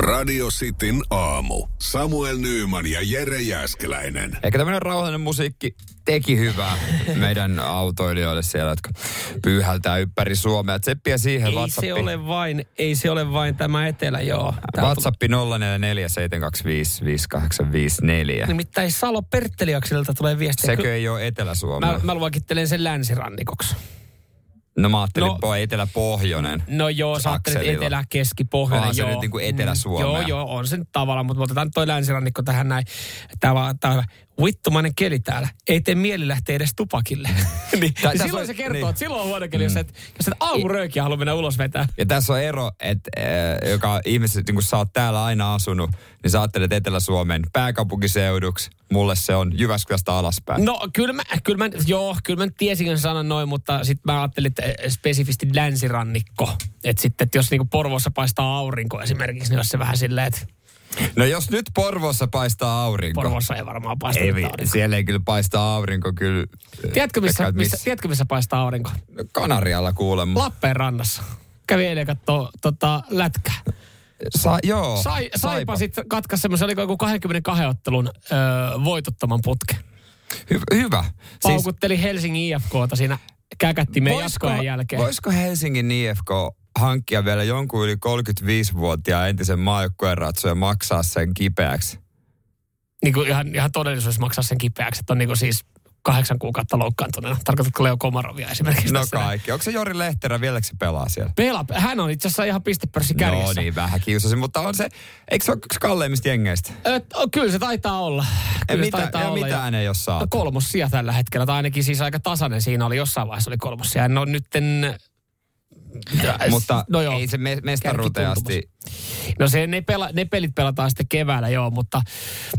Radio Cityn aamu. Samuel Nyyman ja Jere Jäskeläinen. Ehkä tämmöinen rauhallinen musiikki teki hyvää meidän autoilijoille siellä, jotka pyyhältää ympäri Suomea. Tseppiä siihen Ei WhatsAppi. se ole vain, ei se ole vain tämä etelä, joo. Tää WhatsApp 0447255854. Nimittäin Salo Pertteliaksilta tulee viestiä. Sekö ei ole Etelä-Suomea? Mä, mä luokittelen sen länsirannikoksi. No mä ajattelin, No- no, Etelä-Pohjoinen. No joo, sä ajattelit Akselilla. etelä, keski, pohjoinen. Onhan se joo. nyt niinku Etelä-Suomea. Mm, Joo, joo, on se nyt tavallaan, mutta otetaan nyt toi länsirannikko tähän näin. Täällä täällä on vittumainen keli täällä. Ei tee mieli lähteä edes tupakille. niin, Tä- niin tässä silloin on- se kertoo, niin. että silloin on huono keli, jos et, jos et aamuröökiä halua mennä ulos vetää. Ja tässä on ero, että äh, joka ihmiset, niin kun sä oot täällä aina asunut, niin sä ajattelet Etelä-Suomen pääkaupunkiseuduksi. Mulle se on Jyväskylästä alaspäin. No kyllä mä, kyllä mä, joo, kyllä mä tiesin sanan noin, mutta sitten mä ajattelin, että eh, spesifisti länsirannikko. Että sitten, että jos niinku Porvoossa paistaa aurinko esimerkiksi, niin olisi se vähän silleen, että No jos nyt Porvoossa paistaa aurinko. Porvoossa ei varmaan paista Ei, aurinko. siellä ei kyllä paista aurinko kyllä. Tiedätkö missä, Vaikka, missä, tiedätkö missä paistaa aurinko? Kanarialla kuulemma. Lappeenrannassa. Kävi eilen kattoo tota, lätkää. Sa, joo. Sai, saipa sitten katkaisi semmoisen, oliko joku 22 ottelun öö, voitottoman putke. Hy- hyvä. Siis, Paukutteli Helsingin IFKta siinä käkättimeen jatkojen jälkeen. voisiko Helsingin IFK hankkia vielä jonkun yli 35-vuotiaan entisen maajoukkueen ratsoja maksaa sen kipeäksi? niin kuin ihan, ihan todellisuudessa maksaa sen kipeäksi, että on niin kuin siis kahdeksan kuukautta loukkaantuneena. Tarkoitatko Leo Komarovia esimerkiksi? No näin? kaikki. Onko se Jori Lehterä vieläkö se pelaa siellä? Pela, hän on itse asiassa ihan pistepörssi kärjessä. No niin, vähän kiusasin, mutta on se, eikö se ole yksi kalleimmista jengeistä? Ö, o, kyllä se taitaa olla. Ja, Kyllä se mitä, taitaa ja olla. mitään ei ole No, saatu. kolmos sija tällä hetkellä, tai ainakin siis aika tasainen siinä oli, jossain vaiheessa oli kolmos sija. No nytten... Mutta no joo, ei se me, mestaruuteen asti. No se, ne, pela, ne pelit pelataan sitten keväällä, joo, mutta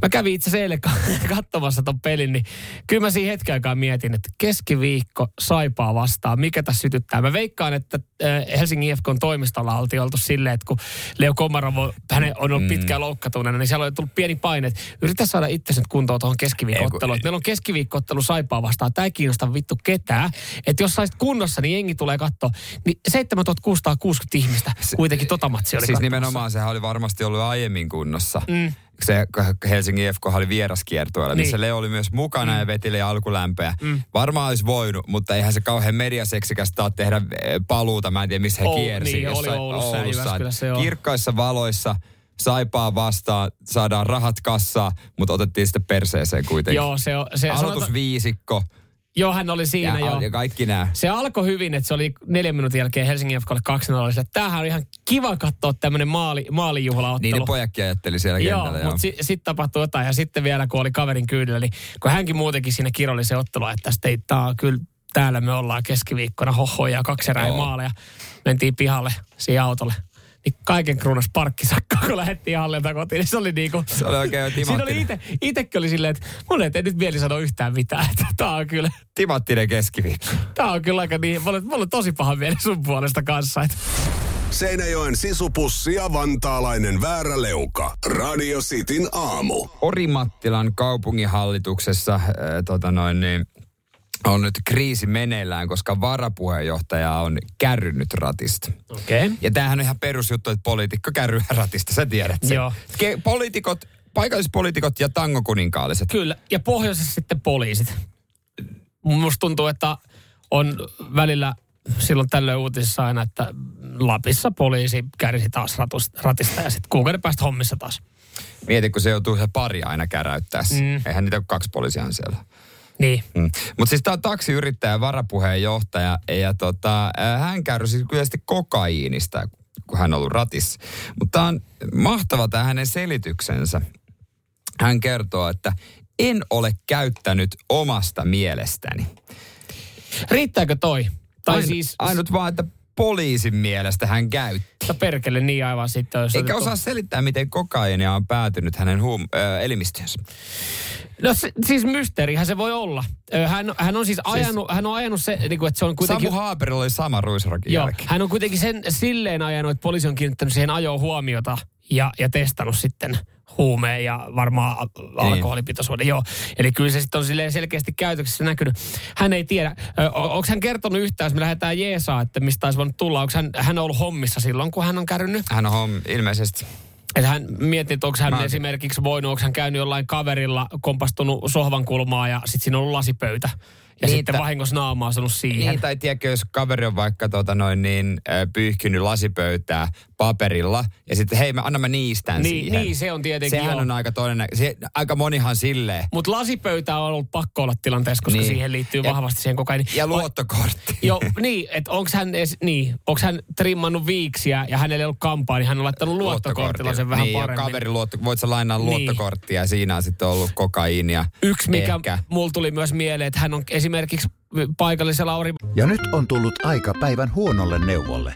mä kävin itse asiassa eilen ka- katsomassa ton pelin, niin kyllä mä siinä hetken aikaa mietin, että keskiviikko saipaa vastaan, mikä tässä sytyttää. Mä veikkaan, että äh, Helsingin IFKn toimistolla oltiin oltu silleen, että kun Leo Komarovo, hän on ollut pitkään loukkatuneena, niin siellä oli tullut pieni paine, että yritä saada itse nyt kuntoon tuohon keskiviikko-otteluun. Että Meillä on keskiviikko-ottelu saipaa vastaan, tämä ei kiinnosta vittu ketään. Että jos saisit kunnossa, niin jengi tulee katsoa. Niin 7660 ihmistä kuitenkin tota matsia oli Siis. Nimenomaan sehän oli varmasti ollut aiemmin kunnossa. Mm. Se Helsingin IFK oli vieraskiertueella, Niin. missä Leo oli myös mukana ja vetili alkulämpöä. Varmaan olisi voinut, mutta eihän se kauhean mediaseksikästä ole tehdä eh, paluuta. Mä en tiedä, missä he kiersi. niin, oli Oulussa joo. Kirkkaissa valoissa, saipaa vastaan, saadaan rahat kassaa, mutta otettiin sitten perseeseen kuitenkin. Joo, se, on- se Aloitusviisikko Joo, hän oli siinä ja, joo. ja kaikki nämä. Se alkoi hyvin, että se oli neljän minuutin jälkeen Helsingin FKlle 2 0 että tämähän on ihan kiva katsoa tämmöinen maali, maalijuhlaottelu. Niin ne pojatkin ajatteli siellä Joo, kentällä. mutta sitten sit tapahtui jotain. Ja sitten vielä, kun oli kaverin kyydillä, niin kun hänkin muutenkin siinä kiroili se ottelu, että tästä ei, tää on kyllä täällä me ollaan keskiviikkona hohoja ja kaksi erää Joo. maaleja. Mentiin pihalle siihen autolle. Niin kaiken kruunas parkkisakko, kun lähdettiin hallilta kotiin. Niin se oli niinku... Se oli oikein Siinä oli ite, itekin oli silleen, että mun ei nyt mieli sanoa yhtään mitään. Että tää on kyllä, timanttinen keskiviikko. tää on kyllä aika niin, mulla, mulla on tosi paha mieli sun puolesta kanssa. Että Seinäjoen sisupussi ja vantaalainen vääräleuka. Radio Cityn aamu. Orimattilan kaupunginhallituksessa äh, tota noin, niin, on nyt kriisi meneillään, koska varapuheenjohtaja on kärrynyt ratista. Okei. Okay. Ja tämähän on ihan perusjuttu, että poliitikko kärryy ratista, sä tiedät sen. Joo. Ke- poliitikot, paikallispoliitikot ja tangokuninkaaliset. Kyllä, ja pohjoisessa sitten poliisit. Musta tuntuu, että on välillä silloin tällöin uutisissa aina, että Lapissa poliisi kärsi taas ratista ja sitten kuukauden päästä hommissa taas. Mieti, kun se joutuu se pari aina käräyttää. Mm. Mm. Eihän niitä ole kaksi poliisia siellä. Niin. Mm. Mutta siis tämä on taksiyrittäjä, varapuheenjohtaja ja tota, hän kärsi kyllä kokaiinista, kun hän on ollut ratissa. Mutta tämä on mahtava tämä hänen selityksensä. Hän kertoo, että en ole käyttänyt omasta mielestäni. Riittääkö toi? Tai Ain, siis, Ainut vaan, että poliisin mielestä hän käytti. että perkele niin aivan sitten. Eikä osaa selittää, miten kokaiinia on päätynyt hänen huum- äh, elimistöönsä. No se, siis mysteerihän se voi olla. Hän, hän on siis ajanut, hän on ajanut se, niin kuin, että se on kuitenkin... Samu Haaperilla oli sama ruisrokin Joo, jälki. hän on kuitenkin sen silleen ajanut, että poliisi on kiinnittänyt siihen ajoon huomiota ja, ja testannut sitten huumeen ja varmaan a- alkoholipitoisuuden. Joo, eli kyllä se sitten on silleen selkeästi käytöksessä näkynyt. Hän ei tiedä, onko hän kertonut yhtään, jos me lähdetään Jeesaa, että mistä olisi voinut tulla. Onko hän, hän ollut hommissa silloin, kun hän on käynyt? Hän on homm, ilmeisesti. Että hän mietti, että onko hän Mä- esimerkiksi voinut, onko hän käynyt jollain kaverilla, kompastunut sohvan kulmaa ja sitten siinä on ollut lasipöytä. Ja Niin, sitten vahingossa naamaa sanonut siihen. Niin, tai tiedätkö, jos kaveri on vaikka tota noin niin, pyyhkinyt lasipöytää paperilla, ja sitten hei, mä, anna mä niistän Niin, siihen. niin, se on tietenkin, Sehän joo. on aika todennäköistä. Se, aika monihan silleen. Mutta lasipöytä on ollut pakko olla tilanteessa, koska Niin. siihen liittyy Ja- vahvasti siihen kokaini. Ja luottokortti. Joo, niin, että onko hän, edes, niin, onks hän trimmannut viiksiä ja hänellä ei ollut kampaa, niin hän on laittanut luottokortilla sen vähän niin, paremmin. kaveri luotto, voit sä lainaa Niin. luottokorttia ja siinä on sitten ollut kokaiinia. Yksi, mikä Ehkä. mulla tuli myös mieleen, että hän on esimerkiksi paikallisella Lauri Ja nyt on tullut aika päivän huonolle neuvolle.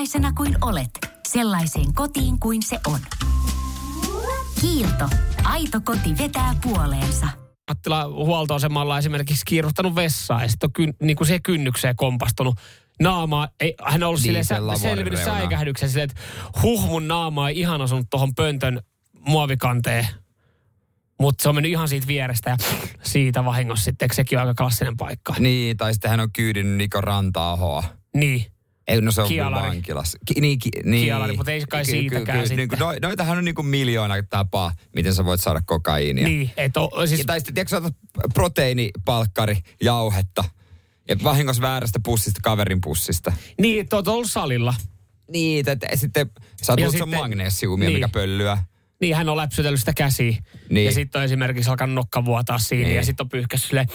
Sellaisena kuin olet, sellaiseen kotiin kuin se on. Kiilto. Aito koti vetää puoleensa. Mattila huoltoasemalla esimerkiksi kiiruhtanut vessaa ja sitten on kyn, niin kuin siihen kynnykseen kompastunut naamaa. Ei, hän on ollut Niin, silleen selvinnyt säikähdyksen silleen, että huh mun naama ei ihan osunut tuohon pöntön muovikanteen. Mutta se on mennyt ihan siitä vierestä ja siitä vahingossa sitten, sekin on aika klassinen paikka. Niin, tai sitten hän on kyydinyt Niko Ranta-ahoa. Niin. Ei, no se on Kialari. kyllä vankilassa. Ki, niin, ki, niin. Kialari, mutta ei kai siitäkään Niin sitten. kuin, no, noitahan on niin kuin miljoona tapaa, miten sä voit saada kokaiinia. Niin, että on, siis, tai sitten, tiedätkö, otat proteiinipalkkari, jauhetta. Ja vahingossa väärästä pussista, kaverin pussista. niin että oot ollut salilla. Niin, että sitten sä oot sitten- magnesiumia, niin. mikä pöllyä. Niin hän on läpsytellyt sitä käsiä. Niin. Ja sitten on esimerkiksi alkanut nokka vuotaa siinä Niin. ja sitten on pyyhkässyt sille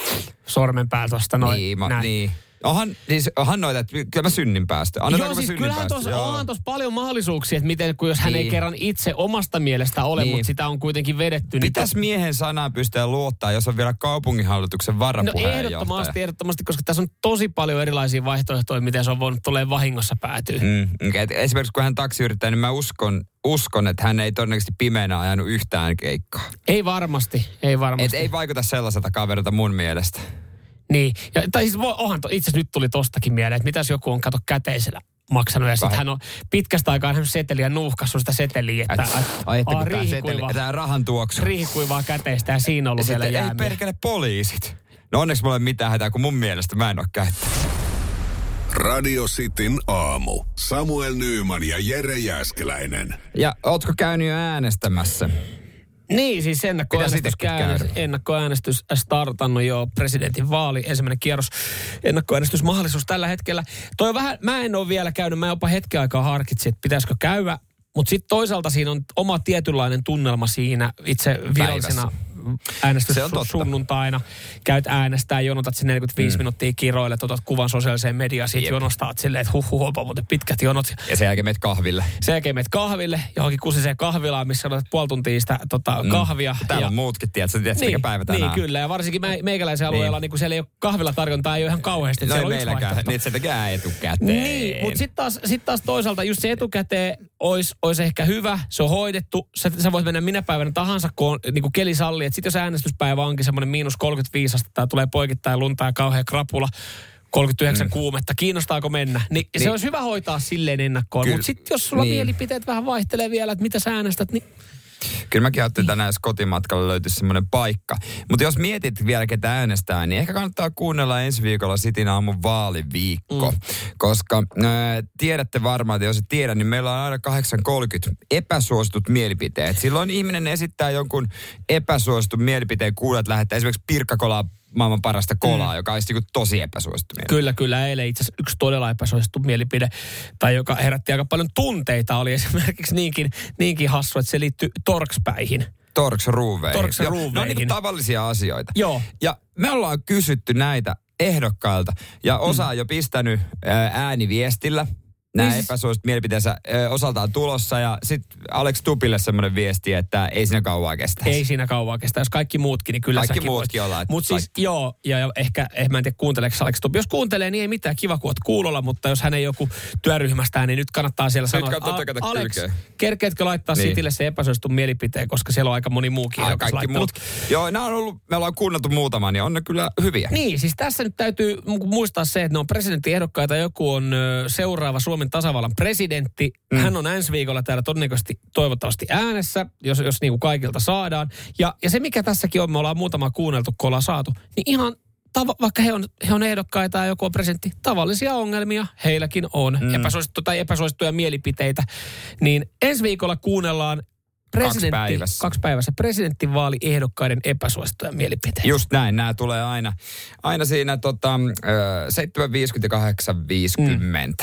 sormen päältä tuosta noin. niin, näin. niin. Onhan, siis, onhan noita, että kyllä mä synnin. Annetaanko Joo, siis synnin kyllähän päästö? tuossa onhan tuossa paljon mahdollisuuksia, että miten, kun jos hän ei Niin. kerran itse omasta mielestä ole, Niin. mutta sitä on kuitenkin vedetty. Pitäis miehen sanaan pystyä luottaa, jos on vielä kaupunginhallituksen No varapuheenjohtaja. ehdottomasti, ehdottomasti, koska tässä on tosi paljon erilaisia vaihtoehtoja, miten se on voinut tulee vahingossa päätyä. Mm, okay. esimerkiksi kun hän taksiyrittäjä, niin mä uskon, uskon, että hän ei todennäköisesti pimeänä ajanut yhtään keikkaa. Ei varmasti, ei varmasti. Et ei vaikuta sellaiselta kaverilta mun mielestä. Niin, ja, tai siis voi, onhan, to, itse asiassa nyt tuli tostakin mieleen, että mitäs joku on kato käteisellä maksanut ja sitten hän on pitkästä aikaa nähnyt seteliä ja nuuhkassut sitä seteliä, että, Et, ai, että kun tää, seteli, rahan tuoksu. riihikuivaa käteistä ja siinä on ollut Ja vielä sitten ei jäämiä. perkele poliisit. No onneksi mulla ei ole mitään hätää, kun mun mielestä mä en ole käyttänyt. Radio Cityn aamu. Samuel Nyyman ja Jere Jäskeläinen. Ja ootko käynyt jo äänestämässä? Niin, siis ennakkoäänestys, Pitäisi itsekin käy, käydä. ennakkoäänestys startannut jo presidentin vaali, ensimmäinen kierros, ennakkoäänestysmahdollisuus tällä hetkellä. Toi on vähän, mä en ole vielä käynyt, mä jopa hetken aikaa harkitsin, että pitäisikö käydä, mutta sitten toisaalta siinä on oma tietynlainen tunnelma siinä itse virallisena äänestys Se on totta. sunnuntaina. Käyt äänestää, jonotat sen 45 mm. minuuttia kiroille, otat kuvan sosiaaliseen mediaan, siitä Jep. jonosta oot silleen, että huh, huh, onpa muuten pitkät jonot. Ja sen jälkeen meet kahville. Sen jälkeen menet kahville, johonkin kusiseen kahvilaan, missä olet puoli tuntia sitä tota, kahvia. Täällä ja, on muutkin, tiedätkö, tiedätkö niin, mikä päivä tänään niin, kyllä. Ja varsinkin mä, meikäläisen alueella, niin. Niin. kun siellä ei ole kahvilatarjontaa, ei ole ihan kauheasti. No ei meilläkään, niin että se tekee etukäteen. Niin, mutta sitten taas, sit taas toisaalta just se etukäteen olisi ois ehkä hyvä, se on hoidettu. Sä, sä voit mennä minä päivänä tahansa, kun on niin kuin keli salli. Sitten jos äänestyspäivä onkin semmoinen miinus 35 astetta ja tulee poikittain lunta ja kauhea krapula, 39 mm. kuumetta, kiinnostaako mennä? Niin, niin. se olisi hyvä hoitaa silleen ennakkoon. Mutta sitten jos sulla Niin. mielipiteet vähän vaihtelee vielä, että mitä sä äänestät, niin Kyllä mäkin ajattelin tänään, jos kotimatkalla löytyisi semmoinen paikka. Mutta jos mietit vielä, ketä äänestää, niin ehkä kannattaa kuunnella ensi viikolla Sitin aamun vaaliviikko. Mm. Koska äh, tiedätte varmaan, että jos et tiedä, niin meillä on aina 8.30 epäsuositut mielipiteet. Silloin ihminen esittää jonkun epäsuositun mielipiteen, kuulet lähettää esimerkiksi Pirkkakolaa maailman parasta kolaa, mm. joka olisi niinku tosi epäsuosittu mielipide. Kyllä, kyllä. Eilen itse asiassa yksi todella epäsuosittu mielipide, tai joka herätti aika paljon tunteita, oli esimerkiksi niinkin, niinkin hassu, että se liittyy torkspäihin. Torx ruuveihin. Torx Joo, Ne on ruuveihin. niin tavallisia asioita. Joo. Ja me ollaan kysytty näitä ehdokkailta ja osa on jo pistänyt ää, ääniviestillä nämä Niin siis- epäsuosit mielipiteensä ää, osaltaan tulossa ja sitten Alex Tupille semmoinen viesti, että ei siinä kauaa kestä. Ei siinä kauan kestä. Jos kaikki muutkin, niin kyllä Kaikki muutkin ollaan, että Mutta siis joo, ja ja ehkä, ehkä mä en tiedä kuunteleeko Alex Stubb. Jos kuuntelee, niin ei mitään. Kiva, kun oot kuulolla, mutta jos hän ei joku työryhmästään, niin nyt kannattaa siellä sanoa, kannattaa "A- tökätä Alex, kylkeen." kerkeetkö laittaa Niin. Sitille se epäsuositun mielipiteen, koska siellä on aika moni muukin Ai, kaikki laittanut. muut. Joo, nämä on ollut, me ollaan kuunneltu muutaman ja on ne kyllä hyviä. Niin, siis tässä nyt täytyy mu- muistaa se, että ne on presidenttiehdokkaita. Joku on ö, seuraava Suomen tasavallan presidentti. Mm. Hän on ensi viikolla täällä todennäköisesti toivottavasti äänessä, jos, jos niin kuin kaikilta saadaan. Ja, ja se, mikä tässäkin on, me ollaan muutama kuunneltu, kun ollaan saatu, niin ihan tava, vaikka he on, he on ehdokkaita ja joku on presidentti, tavallisia ongelmia heilläkin on. Mm. Epäsuosittu tai epäsuosittuja mielipiteitä. Niin ensi viikolla kuunnellaan presidentti, päivässä. kaksi päivässä presidentinvaaliehdokkaiden epäsuosittuja mielipiteitä. Just näin, nämä tulee aina, aina siinä tota, ö, 7.50 ja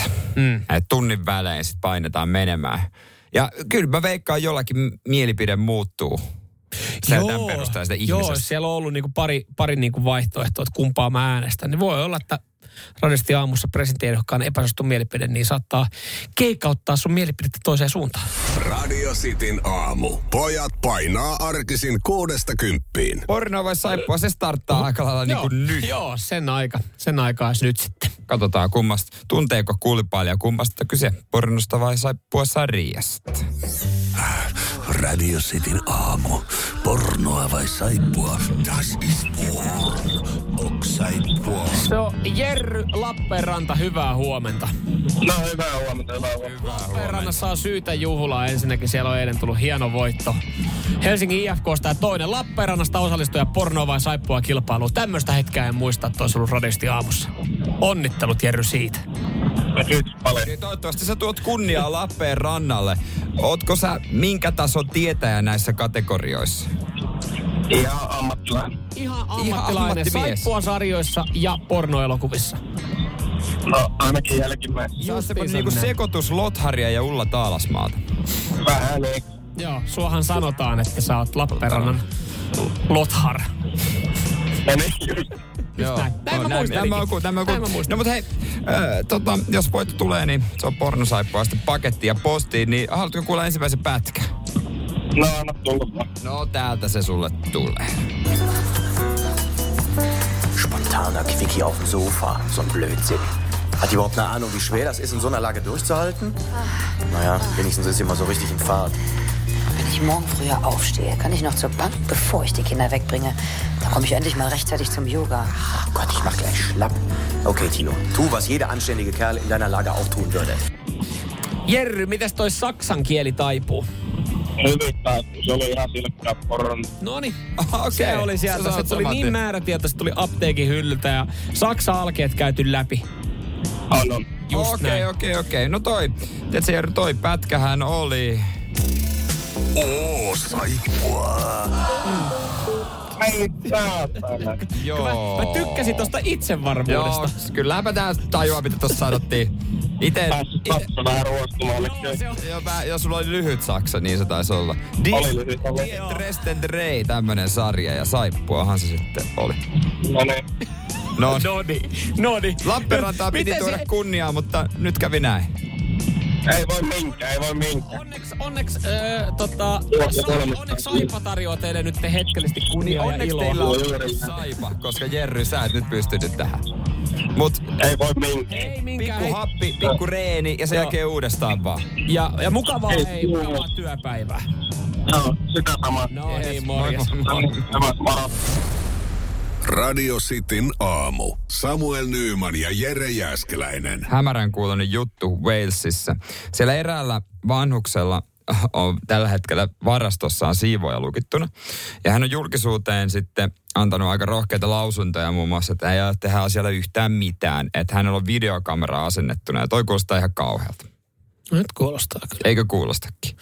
8.50. Mm. Et tunnin välein sitten painetaan menemään. Ja kyllä mä veikkaan jollakin mielipide muuttuu. Se tämän perusteella sitä Joo, ihmisestä. siellä on ollut niinku pari, pari niinku vaihtoehtoa, että kumpaa mä äänestän, niin voi olla, että radiosti aamussa presidenttiehdokkaan epäsuosittu mielipide, niin saattaa keikauttaa sun mielipidettä toiseen suuntaan. Radio Cityn aamu. Pojat painaa arkisin kuudesta kymppiin. Porno vai saippua, se starttaa aika lailla niin kuin nyt. Joo, sen aika. Sen aika olisi nyt sitten. Katsotaan kummasta, tunteeko kuulipailija kummasta kyse, pornosta vai saippua sarjasta. Radio Cityn aamu. Pornoa vai saippua? Das ist porn. Ok saippua. Se on Jerry Lappeenranta, hyvää huomenta. No hyvää huomenta, hyvää huomenta. Lappeenrannassa on syytä juhlaa. Ensinnäkin siellä on eilen tullut hieno voitto. Helsingin IFKsta ja toinen Lappeenrannasta osallistuja pornoa vai saippua kilpailuun. Tämmöistä hetkeä en muista, että olisi ollut radisti aamussa. Onnittelut Jerry siitä. Kiitos paljon. Toivottavasti sä tuot kunniaa Lappeenrannalle. Ootko sä minkä tason tietäjä näissä kategorioissa? Ihan ammattilainen. Ihan ammattilainen ammattimies. saippua sarjoissa ja pornoelokuvissa. No ainakin jälkimmäisenä. Se on niinku sekoitus Lotharia ja Ulla Taalasmaata. Vähän niin. Joo, suohan sanotaan, että sä oot Lappeenrannan Lothar. No niin. Joo, näin. Näin mä näin, muistelinkin. näin mä ku- näin mä ku- Näin mä muistelin. No mutta hei, äh, tota, jos voitto tulee, niin se on pornosaippua sitten pakettiin ja postiin, niin haluatko kuulla ensimmäisen pätkän? No anna tulla vaan. No täältä se sulle tulee. Spontaner Quickie auf dem Sofa. So ein Blödsinn. Hat die überhaupt eine Ahnung, wie schwer das ist, in so einer Lage durchzuhalten? Naja, wenigstens ist sie mal so richtig in Fahrt. Wenn ich morgen früher aufstehe, kann ich noch zur Bank, bevor ich die Kinder wegbringe. Dann komme ich endlich mal rechtzeitig zum Yoga. Oh Gott, ich mach gleich schlapp. Okay, Tino, tu, was jeder anständige Kerl in deiner Lage auch tun würde. Jerry, mitäs toi saksan kieli taipuu? Hyvin päätty. Se oli ihan silkkää poron. No niin, Okei, se oli sieltä. Se saat tuli niin tien. määrätietoisesti, tuli apteekin hyllyltä ja Saksa alkeet käyty läpi. On, on. Just Okei, okei, okei. No toi, tiedätkö Jerry, toi pätkähän oli... Oo, saippua. Ei saatana. Joo. Mä tykkäsin tosta itsevarmuudesta. Joo, kylläpä tää tajuaa, mitä tossa sanottiin. Ite, Päässyt katso vähän ruostumaan. Joo, se on. Joo, mä, jos sulla oli lyhyt saksa, niin se taisi olla. Die, Oli lyhyt. Die Dresden Drei, tämmönen sarja, ja saippuahan se sitten oli. No niin. No, Noni, noni. Lappeenrantaa piti tuoda se- kunniaa, mutta nyt kävi näin. Ei voi minkään, ei voi minkään. Onneksi, onneksi, äh, tota, Joo, sa- kolmesta. onneksi Saipa tarjoaa teille nyt hetkellisesti kunniaa ja Onneksi iloa. teillä on saipa, koska Jerry, sä et nyt pystynyt tähän. Mut Ei voi minkään. Ei minkään. pikku hei. happi, pikku reeni ja sen Joo. jälkeen uudestaan vaan. Ja, ja mukavaa, Ei, hei, joo. mukavaa työpäivää. Joo, sitä samaa. No Yes, niin, morjes. moi, moi. Tämä moro. Radio Cityn aamu. Samuel Nyyman ja Jere Jäskeläinen. hämärän kuulonen juttu Walesissa. Siellä eräällä vanhuksella on tällä hetkellä varastossaan siivoja lukittuna. Ja hän on julkisuuteen sitten antanut aika rohkeita lausuntoja muun muassa, että ei tehdä asialle yhtään mitään. Että hänellä on videokamera asennettuna ja toi kuulostaa ihan kauhealta. Nyt kuulostaa kyllä. Eikö kuulostakin?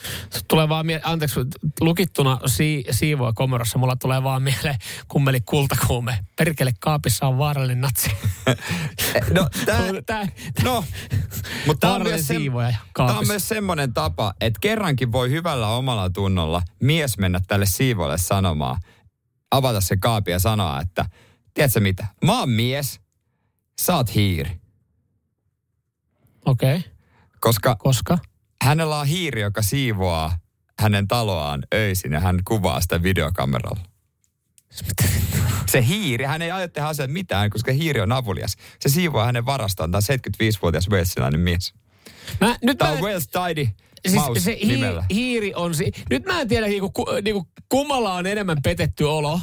Tulee vaan mie- anteeksi, lukittuna si- siivoa komerossa, mulla tulee vaan mieleen kummeli kultakuume. Perkele kaapissa on vaarallinen natsi. No, tää, Tää, no, Mutta tämä on, myös sem- on myös semmoinen tapa, että kerrankin voi hyvällä omalla tunnolla mies mennä tälle siivoille sanomaan, avata se kaapi ja sanoa, että tiedätkö mitä, mä oon mies, sä oot hiiri. Okei. Okay. Koska, Koska? hänellä on hiiri, joka siivoaa hänen taloaan öisin ja hän kuvaa sitä videokameralla. Se hiiri, hän ei aio tehdä mitään, koska hiiri on avulias. Se siivoaa hänen varastaan. Tämä on 75-vuotias walesilainen mies. Mä, nyt Tämä mä, on Wales Tidy siis Mouse se hi, hiiri on... Si- nyt mä en tiedä, niinku, ku, niinku, kummalla on enemmän petetty olo.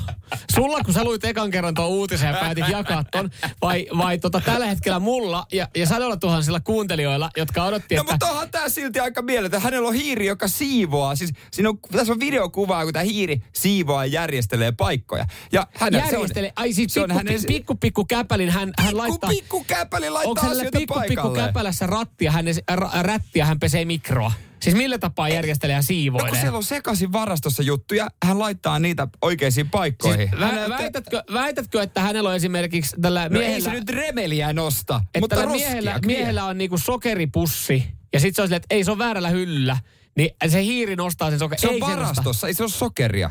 Sulla, kun sä luit ekan kerran tuon uutisen ja päätit jakaa ton, vai, vai tota, tällä hetkellä mulla ja, ja sadoilla tuhansilla kuuntelijoilla, jotka odotti, No että... mutta onhan tää silti aika mieletön. Hänellä on hiiri, joka siivoaa. Siis siinä on, tässä on videokuvaa, kun tämä hiiri siivoaa ja järjestelee paikkoja. Ja hän, Järjestele. Ai siis se on pikku, hänen- pikku, pikku käpälin hän, hän laittaa... pikku käpäli laittaa Onko hänellä asioita pikku, pikku paikalleen. käpälässä rattia, hän, r- rättiä hän pesee mikroa? Siis millä tapaa järjestelee ja No kun siivoilee? siellä on sekaisin varastossa juttuja, hän laittaa niitä oikeisiin paikkoihin. Siis, hän vä, väitätkö, väitätkö, että hänellä on esimerkiksi tällä no miehellä... ei se nyt remeliä nosta, että mutta tällä miehellä, miehellä on niinku sokeripussi ja sitten se on silleen, että ei se on väärällä hyllyllä. Niin se hiiri nostaa sen sokerin. Se on ei varastossa, ei se ole sokeria.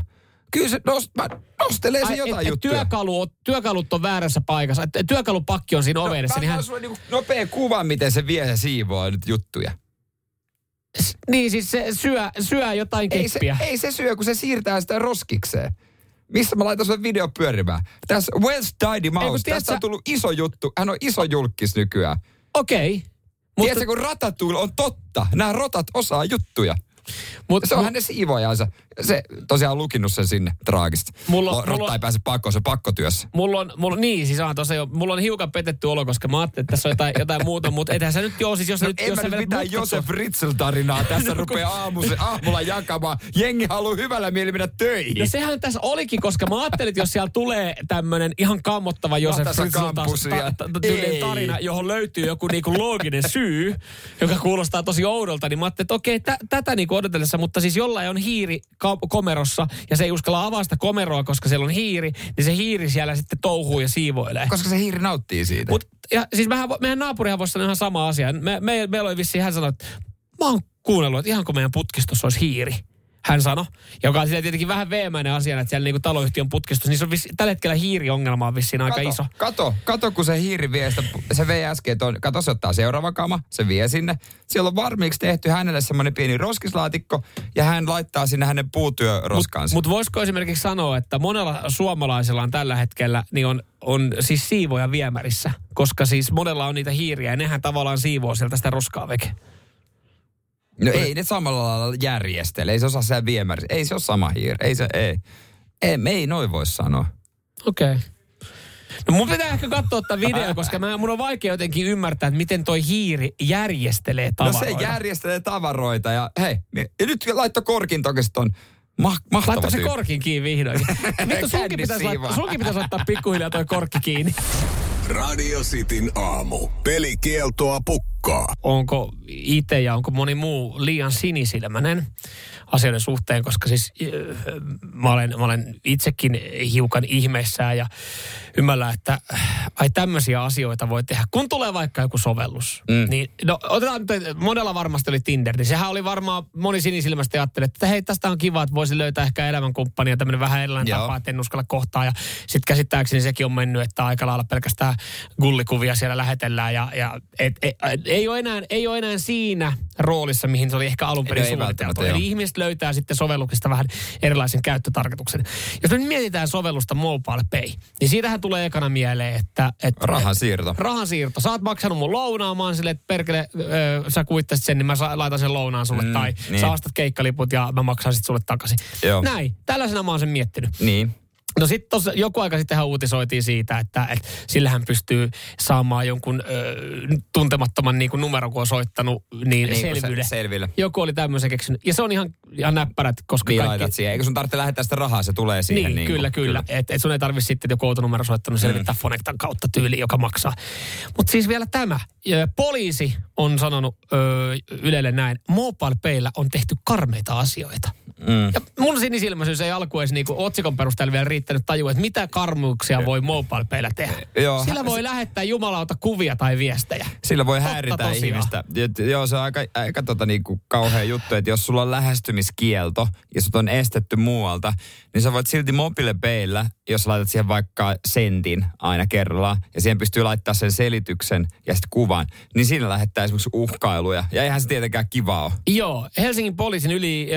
Kyllä se nost, mä nostelee se Ai, jotain et, et juttuja. työkalu, työkalut on väärässä paikassa. Et, työkalupakki on siinä oven edessä. Mä niin, hän, sulle niinku nopea kuva, miten se vie ja siivoaa nyt juttuja. Niin siis se syö, syö jotain Ei se, keppiä. ei se syö, kun se siirtää sitä roskikseen. Missä mä laitan sulle video pyörimään? Tässä Wells Tidy Mouse, tästä on sä- tullut iso juttu. Hän on iso julkis nykyään. Okei. Mutta... Mutta, Tiedätkö, kun Ratatouille on totta. Nämä rotat osaa juttuja. mutta Se on hänen siivoajansa. Se tosiaan on lukinut sen sinne traagista. Mulla- Rotta mulla- ei pääse pakkoon, se pakkotyössä. Mulla on, mulla, niin siis on tosiaan, jo- mulla on hiukan petetty olo, koska mä ajattelin, että tässä on jotain, jotain muuta, mutta ethän sä nyt joo, siis jos No nyt, en jos mä nyt mitään Josef Ritzel-tarinaa tässä rupea aamusi, aamulla jakamaan. Jengi haluaa hyvällä mieli mennä töihin. No sehän tässä olikin, koska mä ajattelin, että jos siellä tulee tämmönen ihan kammottava Josef Vahtasa Fritzl taas- kampusia. ta- ta- ta- tyylinen Ei. tarina, johon löytyy joku niinku looginen syy, joka kuulostaa tosi oudolta, niin mä ajattelin, että okei, tä, tätä niinku odotellessa, mutta siis jollain on hiiri ka- komerossa ja se ei uskalla avaa sitä komeroa, koska siellä on hiiri, niin se hiiri siellä sitten touhuu ja siivoilee. Koska se hiiri nauttii siitä. Mut, ja siis mehän, meidän naapurihan voisi sanoa ihan sama asia. Me, me, meillä oli vissiin, hän sanoi, että mä oon kuunnellut, että ihanko meidän putkistossa olisi hiiri. Hän sanoi, joka on tietenkin vähän veemäinen asia, että siellä niinku taloyhtiön putkistus, niin se on vissi, tällä hetkellä hiiriongelma on vissiin aika kato, iso. Kato, kato, kun se hiiri vie sitä, se vei äsken, ton, kato, se ottaa seuraava kama, se vie sinne. Siellä on varmiiksi tehty hänelle semmoinen pieni roskislaatikko, ja hän laittaa sinne hänen puutyöroskansa. Mutta voisiko esimerkiksi sanoa, että monella suomalaisella on tällä hetkellä, niin on, on siis siivoja viemärissä, koska siis monella on niitä hiiriä, ja nehän tavallaan siivoo sieltä sitä roskaa veke. No ei ne samalla lailla järjestele, ei se osaa siellä viemärissä, ei se ole sama hiiri, ei se, ei. Ei, me ei noin voi sanoa. Okei. Okay. No mun pitää ehkä katsoa tätä video, koska mä, mun on vaikea jotenkin ymmärtää, että miten toi hiiri järjestelee No tavaroita. se järjestelee tavaroita ja hei, niin- ja nyt laitto korkin toki on ma- mahtava Laittaa se korkin kiinni vihdoin. Vittu, sulki pitäisi, laittaa, sulki pitäisi laittaa pikkuhiljaa toi korkki kiinni. Radio Cityn aamu. Pelikieltoa pukkaa. Onko itse ja onko moni muu liian sinisilmäinen asioiden suhteen, koska siis äh, mä olen, mä olen itsekin hiukan ihmeissään ja ymmärrän, että ai tämmöisiä asioita voi tehdä. Kun tulee vaikka joku sovellus, mm. niin no otetaan monella varmasti oli Tinder, niin sehän oli varmaan moni sinisilmästä ajatteli, että hei tästä on kiva, että voisi löytää ehkä elämänkumppania tämmöinen vähän erilainen Joo. tapa, että en uskalla kohtaa. Ja sitten käsittääkseni sekin on mennyt, että aika lailla pelkästään gullikuvia siellä lähetellään ja, ja et, et, et, ei, ole enää, ei ole enää siinä roolissa, mihin se oli ehkä alun perin suunniteltu. Eli ihmiset löytää sitten sovelluksista vähän erilaisen käyttötarkoituksen. Jos me mietitään sovellusta Mobile Pay, niin siitähän tulee ekana mieleen, että... että Rahan siirto. Rahan siirto. Sä oot maksanut mun lounaan, mä oon silleen, että perkele, ö, sä kuittasit sen, niin mä sa- laitan sen lounaan sulle. Mm, tai niin. sä ostat keikkaliput ja mä maksan sit sulle takaisin. Joo. Näin. Tällaisena mä oon sen miettinyt. Niin. No sitten joku aika sittenhän uutisoitiin siitä, että, että sillähän pystyy saamaan jonkun ö, tuntemattoman niin kuin numeron, kun on soittanut, niin, Niin, kun se- selville. selville. Joku oli tämmöisen keksinyt. Ja se on ihan, ihan näppärät, koska Niin kaikki... siihen. Eikö sun tarvitse lähettää sitä rahaa, se tulee siihen. Niin, niin kyllä, kuin- kyllä. Että et sun ei tarvitse sitten joku outonumero soittanut selvittää mm. Fonectan kautta tyyli, joka maksaa. Mutta siis vielä tämä. Poliisi on sanonut ö, Ylelle näin, Mobile Payllä on tehty karmeita asioita. Mm. Ja mun sinisilmäisyys ei alkuun edes niinku otsikon perusteella vielä riittänyt tajua, että mitä karmuuksia voi MobilePaylla tehdä. Joo. Sillä voi lähettää jumalauta kuvia tai viestejä. Sillä voi Totta häiritä tosiaan. ihmistä. Joo, se on aika, aika tota niinku kauhea juttu, että jos sulla on lähestymiskielto ja sut on estetty muualta, niin sä voit silti mobiilepeillä, jos laitat siihen vaikka sentin aina kerrallaan, ja siihen pystyy laittaa sen selityksen ja sitten kuvan, niin siinä lähettää esimerkiksi uhkailuja. Ja eihän se tietenkään kiva ole. Joo, Helsingin poliisin yli,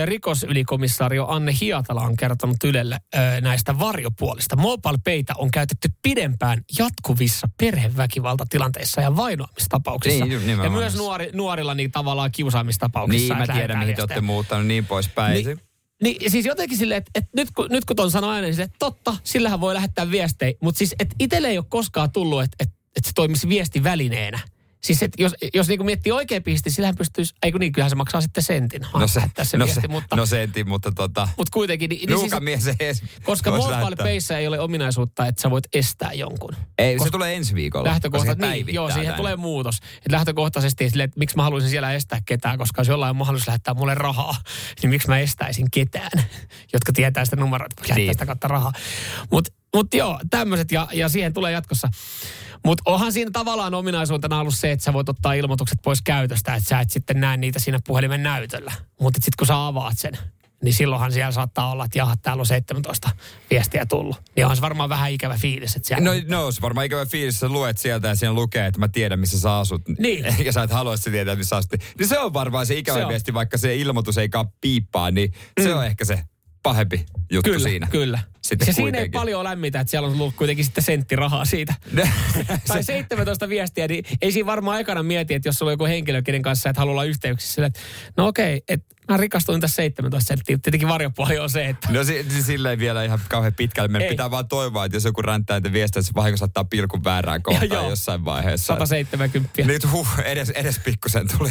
rikosylikomissario Anne Hiatala on kertonut Ylelle ö, näistä varjopuolista. MobilePaytä on käytetty pidempään jatkuvissa perheväkivaltatilanteissa ja vainoamistapauksissa. Niin, ja nimenomaan. myös nuori, nuorilla niin tavallaan kiusaamistapauksissa. Niin, mä tiedän, mihin te olette muuttanut niin poispäin. Niin, niin siis jotenkin silleen, että, että nyt, kun, nyt kun ton sanoo ääneen, niin että totta, sillähän voi lähettää viestejä, mutta siis että itselle ei ole koskaan tullut, että, että, että se toimisi viestivälineenä. Siis että jos, jos niinku miettii oikein pisti, sillähän pystyisi, ei kun niin, kyllähän se maksaa sitten sentin. No se, se no viesti, se, mutta, no sentin, mutta tota... mutta kuitenkin. Niin, niin siis, edes koska Mobile ei ole ominaisuutta, että sä voit estää jonkun. Ei, se Koska- tulee ensi viikolla. Lähtökohta, se niin, joo, siihen tulee muutos. Et lähtökohtaisesti sille, että miksi mä haluaisin siellä estää ketään, koska jos jollain on mahdollisuus lähettää mulle rahaa, niin miksi mä estäisin ketään, jotka tietää sitä numeroa, että Niin. sitä kautta rahaa. Mutta mut joo, tämmöiset ja, ja siihen tulee jatkossa. Mutta onhan siinä tavallaan ominaisuutena ollut se, että sä voit ottaa ilmoitukset pois käytöstä, että sä et sitten näe niitä siinä puhelimen näytöllä. Mutta sitten kun sä avaat sen, niin silloinhan siellä saattaa olla, että jaha, täällä on 17 viestiä tullut. Niin onhan se varmaan vähän ikävä fiilis, että siellä... No, no se varmaan ikävä fiilis, sä luet sieltä ja siinä lukee, että mä tiedän, missä sä asut. Niin. Ja sä et halua, että sä tietää, missä asut. Niin se on varmaan se ikävä Se on. viesti, vaikka se ilmoitus ei piippaa, niin se on ehkä se pahempi juttu kyllä, siinä. Kyllä. Sitten ja siinä ei kuitenkin. paljon lämmitä, että siellä on tullut kuitenkin sitten sentti rahaa siitä. tai 17 viestiä, niin ei siinä varmaan ekana mieti, että jos sulla on joku henkilö, kenen kanssa et halua olla yhteyksissä, sille, että no okei, että mä rikastuin tässä 17 senttiä. Tietenkin varjopuoli on se, että No si- si- sillä ei vielä ihan kauhean pitkälle. Meidän Ei. pitää vaan toivoa, että jos joku räntää niitä viestejä, että se vahingossa saattaa pilkun väärään kohtaan jossain vaiheessa. 170. Nyt huh, edes, edes pikkusen tuli.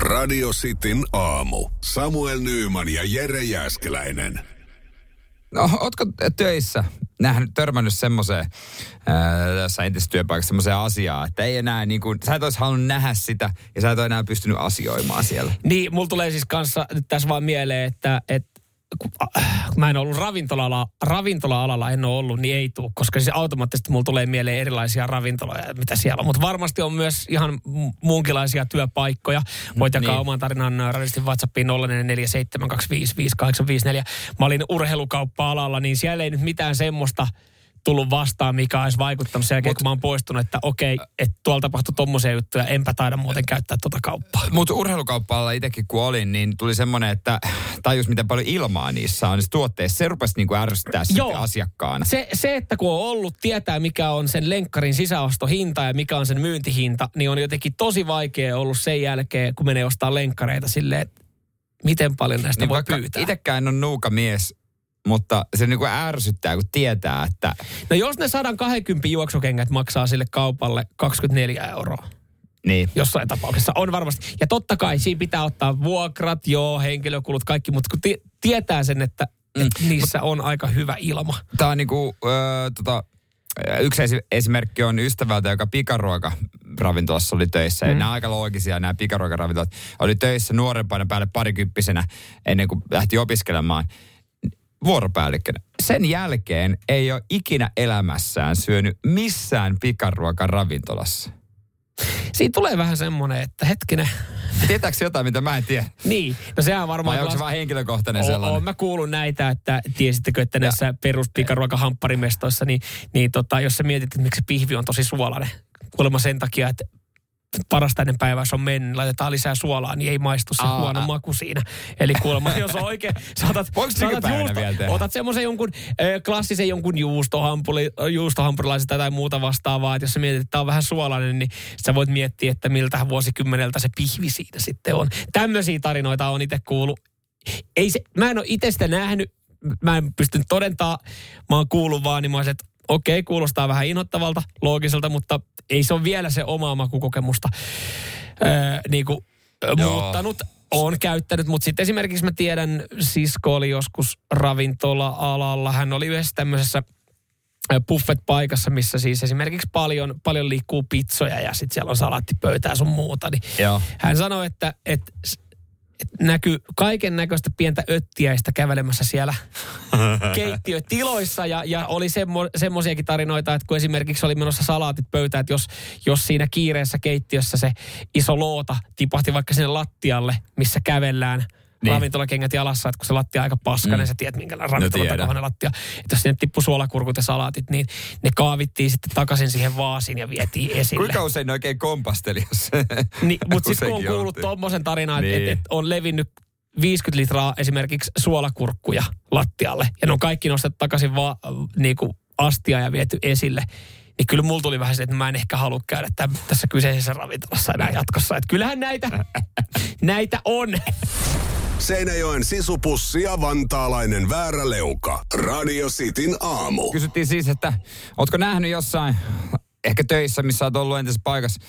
Radio Cityn aamu. Samuel Nyyman ja Jere Jäskeläinen. No, ootko töissä nähnyt, törmännyt semmoiseen ää, tässä entisessä työpaikassa semmoiseen asiaan, että ei enää niin kuin, sä et olisi halunnut nähdä sitä ja sä et ole enää pystynyt asioimaan siellä. Niin, mulla tulee siis kanssa nyt tässä vaan mieleen, että, että kun, mä en ollut ravintola-alalla, ravintola-alalla en ole ollut, niin ei tule, koska siis automaattisesti mulla tulee mieleen erilaisia ravintoloja, mitä siellä on. Mutta varmasti on myös ihan mu- muunkinlaisia työpaikkoja. Voit jakaa Niin. oman tarinan äh, radistin WhatsAppiin 0447255854. Mä olin urheilukauppa-alalla, niin siellä ei nyt mitään semmoista tullut vastaan, mikä olisi vaikuttanut sen jälkeen, Mut- kun mä oon poistunut, että okei, että tuolla tapahtui tommosia juttuja, enpä taida muuten käyttää tuota kauppaa. Mutta urheilukauppaalla itsekin kun olin, niin tuli semmoinen, että tajus miten paljon ilmaa niissä on niissä tuotteissa. Se rupesi niinku ärsyttää sitten asiakkaana. Se, se, että kun on ollut, tietää mikä on sen lenkkarin sisäostohinta ja mikä on sen myyntihinta, niin on jotenkin tosi vaikea ollut sen jälkeen, kun menee ostaa lenkkareita silleen, että miten paljon näistä Niin voi pyytää. itsekään en ole nuuka mies, mutta se niinku ärsyttää, kun tietää, että No jos ne 120 juoksukengät maksaa sille kaupalle 24 euroa, niin, jossain tapauksessa on varmasti. Ja totta kai siinä pitää ottaa vuokrat, joo, henkilökulut, kaikki, mutta kun ti- tietää sen, että Mm. et niissä on aika hyvä ilma. Tämä on niinku, öö, tota, yksi esi- esimerkki on ystävältä, joka pikaruoka ravintolassa oli töissä. Mm. Ja nämä aika loogisia nämä pikaruokaravintolat. Oli töissä nuorempana päälle parikymppisenä ennen kuin lähti opiskelemaan vuoropäällikkönä. Sen jälkeen ei ole ikinä elämässään syönyt missään pikaruokaravintolassa. Siinä tulee vähän semmoinen, että hetkinen, Tietääkö jotain, mitä mä en tiedä? niin, no sehän varmaan... Vai onko se vain henkilökohtainen sellainen? oo, mä kuulun näitä, että tiesittekö, että näissä peruspikaruokahampparimestoissa, niin, niin tota, jos sä mietit, että miksi pihvi on tosi suolainen, kuulemma sen takia, että parasta ennen päivää se on mennyt, laitetaan lisää suolaa, niin ei maistu se Aa. huono maku siinä. Eli kuulemma, jos on oikein, saatat, vielä tehdä? otat semmoisen jonkun ö, klassisen jonkun juustohampuri, juustohampurilaisen tai muuta vastaavaa, että jos sä mietit, että tämä on vähän suolainen, niin sä voit miettiä, että miltä vuosikymmeneltä se pihvi siitä sitten on. Tämmöisiä tarinoita on itse kuullut. Ei se, mä en ole itse sitä nähnyt, mä en pystynyt todentaa, mä oon kuullut vaan, niin mä olisin, että okei, kuulostaa vähän inhottavalta, loogiselta, mutta ei se ole vielä se omaa makukokemusta öö, niin kuin, Joo. muuttanut. On käyttänyt, mutta sitten esimerkiksi mä tiedän, sisko oli joskus ravintola-alalla. Hän oli yhdessä tämmöisessä buffet-paikassa, missä siis esimerkiksi paljon, paljon liikkuu pizzoja ja sitten siellä on salaattipöytää sun muuta. Niin Joo. hän sanoi, että, että näkyy kaiken näköistä pientä öttiäistä kävelemässä siellä keittiötiloissa. Ja, ja oli semmo, semmoisiakin tarinoita, että kun esimerkiksi oli menossa salaatit pöytään, että jos, jos siinä kiireessä keittiössä se iso loota tipahti vaikka sinne lattialle, missä kävellään – niin. ravintolakengät jalassa, että kun se lattia on aika paskainen, mm. sä tiedät minkälainen ravintolatakainen lattia. Että jos sinne tippui suolakurkut ja salaatit, niin ne kaavittiin sitten takaisin siihen vaasiin ja vietiin esille. Kuinka usein ne oikein kompasteli, jos niin, Mutta sitten kun on kuullut tuommoisen tarinan, niin. että et, et on levinnyt 50 litraa esimerkiksi suolakurkkuja lattialle, ja ne on kaikki nostettu takaisin vaan niin kuin astia ja viety esille, niin kyllä mulla tuli vähän se, että mä en ehkä halua käydä tämän, tässä kyseisessä ravintolassa enää jatkossa. Että kyllähän näitä, näitä on. Seinäjoen sisupussi ja vantaalainen vääräleuka. Radio Cityn aamu. Kysyttiin siis, että ootko nähnyt jossain, ehkä töissä, missä olet ollut entisessä paikassa,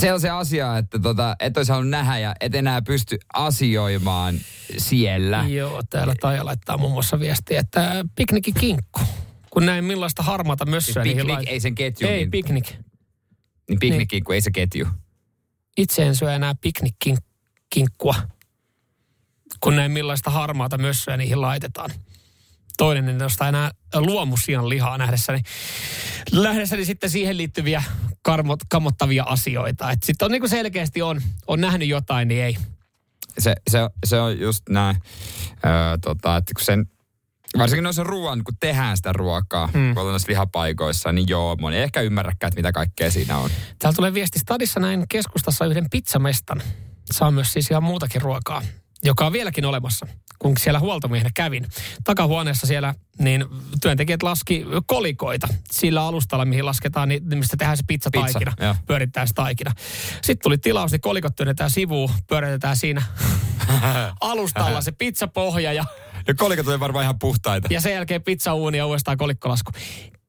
sellaisia asiaa, että tota, et olisi halunnut nähdä ja et enää pysty asioimaan siellä. Joo, täällä Taija laittaa muun muassa viestiä, että pikniki kinkku. Kun näin millaista harmaata mössöä. Siis piknik, ei sen ketju. Ei, piknik. Niin piknikkinkku, niin. ei se ketju. Itse en syö enää piknikkinkkua kun näin millaista harmaata mössöä niihin laitetaan. Toinen en nostaa enää luomusian lihaa nähdessäni, nähdessäni sitten siihen liittyviä karmot, kammottavia asioita. Sitten on niin kuin selkeästi on, on nähnyt jotain, niin ei. Se, se, se on just näin, öö, tota, että kun sen Varsinkin noissa ruoan, kun tehdään sitä ruokaa, hmm. kun ollaan lihapaikoissa, niin joo, moni ei ehkä ymmärräkään, että mitä kaikkea siinä on. Täällä tulee viesti Stadissa näin keskustassa yhden pizzamestan. Saa myös siis ihan muutakin ruokaa joka on vieläkin olemassa, kun siellä huoltomiehenä kävin. Takahuoneessa siellä niin työntekijät laski kolikoita sillä alustalla, mihin lasketaan, niin, mistä tehdään se pizzataikina, Pizza, pyörittää se taikina. Sitten tuli tilaus, niin kolikot työnnetään sivuun, pyöritetään siinä alustalla se pizzapohja ja ja kolikot oli varmaan ihan puhtaita. Ja sen jälkeen pizzauuni ja uudestaan kolikkolasku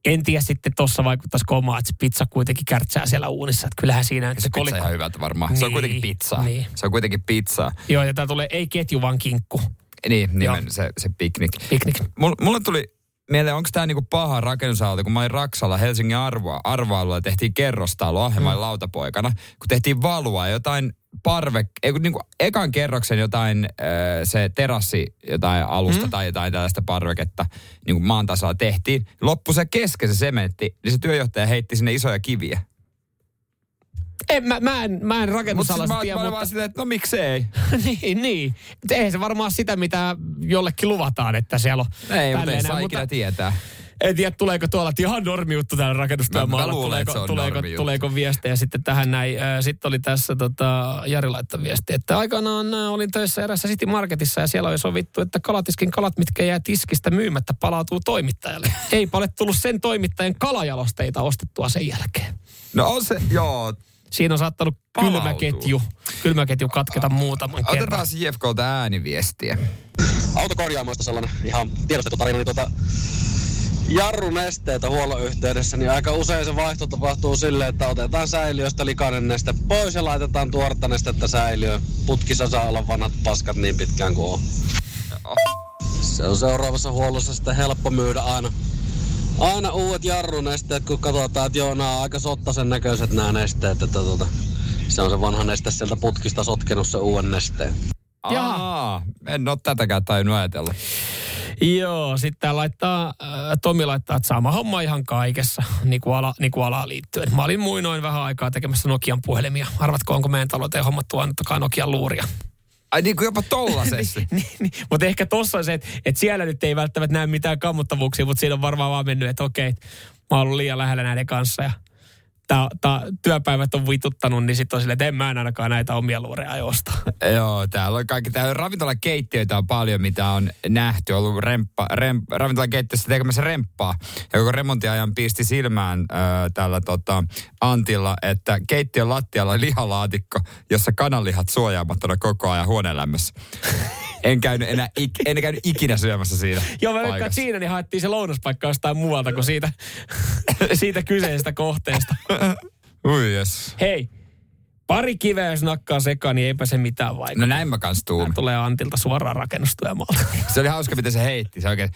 en tiedä sitten tuossa vaikuttaisi komaa, että se pizza kuitenkin kärtsää siellä uunissa. Että kyllähän siinä... Se, se kolikko... ihan hyvältä varmaan. Niin, se on kuitenkin niin, pizza. Niin. Se on kuitenkin pizza. Joo, ja tää tulee ei ketju, vaan kinkku. Niin, nimen, se, se piknik. Piknik. Mulle tuli mieleen, onko tämä niinku paha rakennusauto, kun mä olin Raksalla Helsingin arvoa, arvoalueella tehtiin kerrostaloa, ja mä olin mm. lautapoikana, kun tehtiin valua jotain parve, niin kuin ekan kerroksen jotain se terassi, jotain alusta mm. tai jotain tällaista parveketta niin kuin maan tasolla tehtiin. Loppu se kesken se sementti, niin se työjohtaja heitti sinne isoja kiviä. En, mä, mä en, mä en rakennusalasta siis tiedä, mutta... vaan sitä, että no miksei. niin, niin. Eihän se varmaan sitä, mitä jollekin luvataan, että siellä on Ei, mutta ei saa ikinä tietää en tiedä, tuleeko tuolla, että ihan normi juttu täällä rakennustyömaalla. Tuleeko, tuleeko, tuleeko viestejä sitten tähän näin. Sitten oli tässä tota, Jari laittaa viesti, että aikanaan olin töissä erässä City Marketissa ja siellä oli sovittu, että kalatiskin kalat, mitkä jää tiskistä myymättä, palautuu toimittajalle. Ei ole tullut sen toimittajan kalajalosteita ostettua sen jälkeen. No on se, joo, Siinä on saattanut kylmäketju, kylmäketju katketa muutaman kerran. Otetaan JFKlta ääniviestiä. Autokorjaamoista sellainen ihan tiedostettu tarina, niin tuota, jarrunesteitä huollon yhteydessä, niin aika usein se vaihto tapahtuu silleen, että otetaan säiliöstä likainen neste pois ja laitetaan tuoretta nestettä säiliöön. Putkissa saa olla vanhat paskat niin pitkään kuin on. Se on seuraavassa huollossa sitten helppo myydä aina. Aina uudet jarrunesteet, kun katsotaan, että joo, nämä on aika sottasen näköiset nämä nesteet, että tota, se on se vanha neste sieltä putkista sotkenut se uuden nesteen. Jaa, en ole tätäkään tainnut ajatella. Joo, sitten laittaa, äh, Tomi laittaa, että sama homma ihan kaikessa, niin kuin, ala, niin kuin alaan liittyen. Mä olin muinoin vähän aikaa tekemässä Nokian puhelimia. Arvatko, onko meidän talouteen hommattu annettukaan Nokian luuria? Ai niin kuin jopa tollasessa. niin, niin, mutta ehkä tossa on se, että, että siellä nyt ei välttämättä näe mitään kammottavuuksia, mutta siinä on varmaan vaan mennyt, että okei, mä oon ollut liian lähellä näiden kanssa ja tää, tää, työpäivät on vituttanut, niin sitten on silleen, että en mä en ainakaan näitä omia luureja osta. Joo, täällä on kaikki, täällä ravintolakeittiöitä on paljon, mitä on nähty. Ollut remppa, rem, ravintolakeittiössä tekemässä remppaa. Ja koko remontiajan pisti silmään äh, tällä tota, Antilla, että keittiön lattialla on lihalaatikko, jossa kananlihat suojaamattuna koko ajan huoneenlämmössä. en käynyt enää, ik, en käynyt ikinä syömässä siinä Joo, mä että siinä niin haettiin se lounaspaikka jostain muualta kuin siitä, siitä kyseisestä kohteesta. Ui yes. Hei, pari kiveä jos nakkaa sekaan, niin eipä se mitään vaikuta. No näin mä kans tuun. tulee Antilta suoraan rakennustyömaalta. se oli hauska, miten se heitti. Se oikein,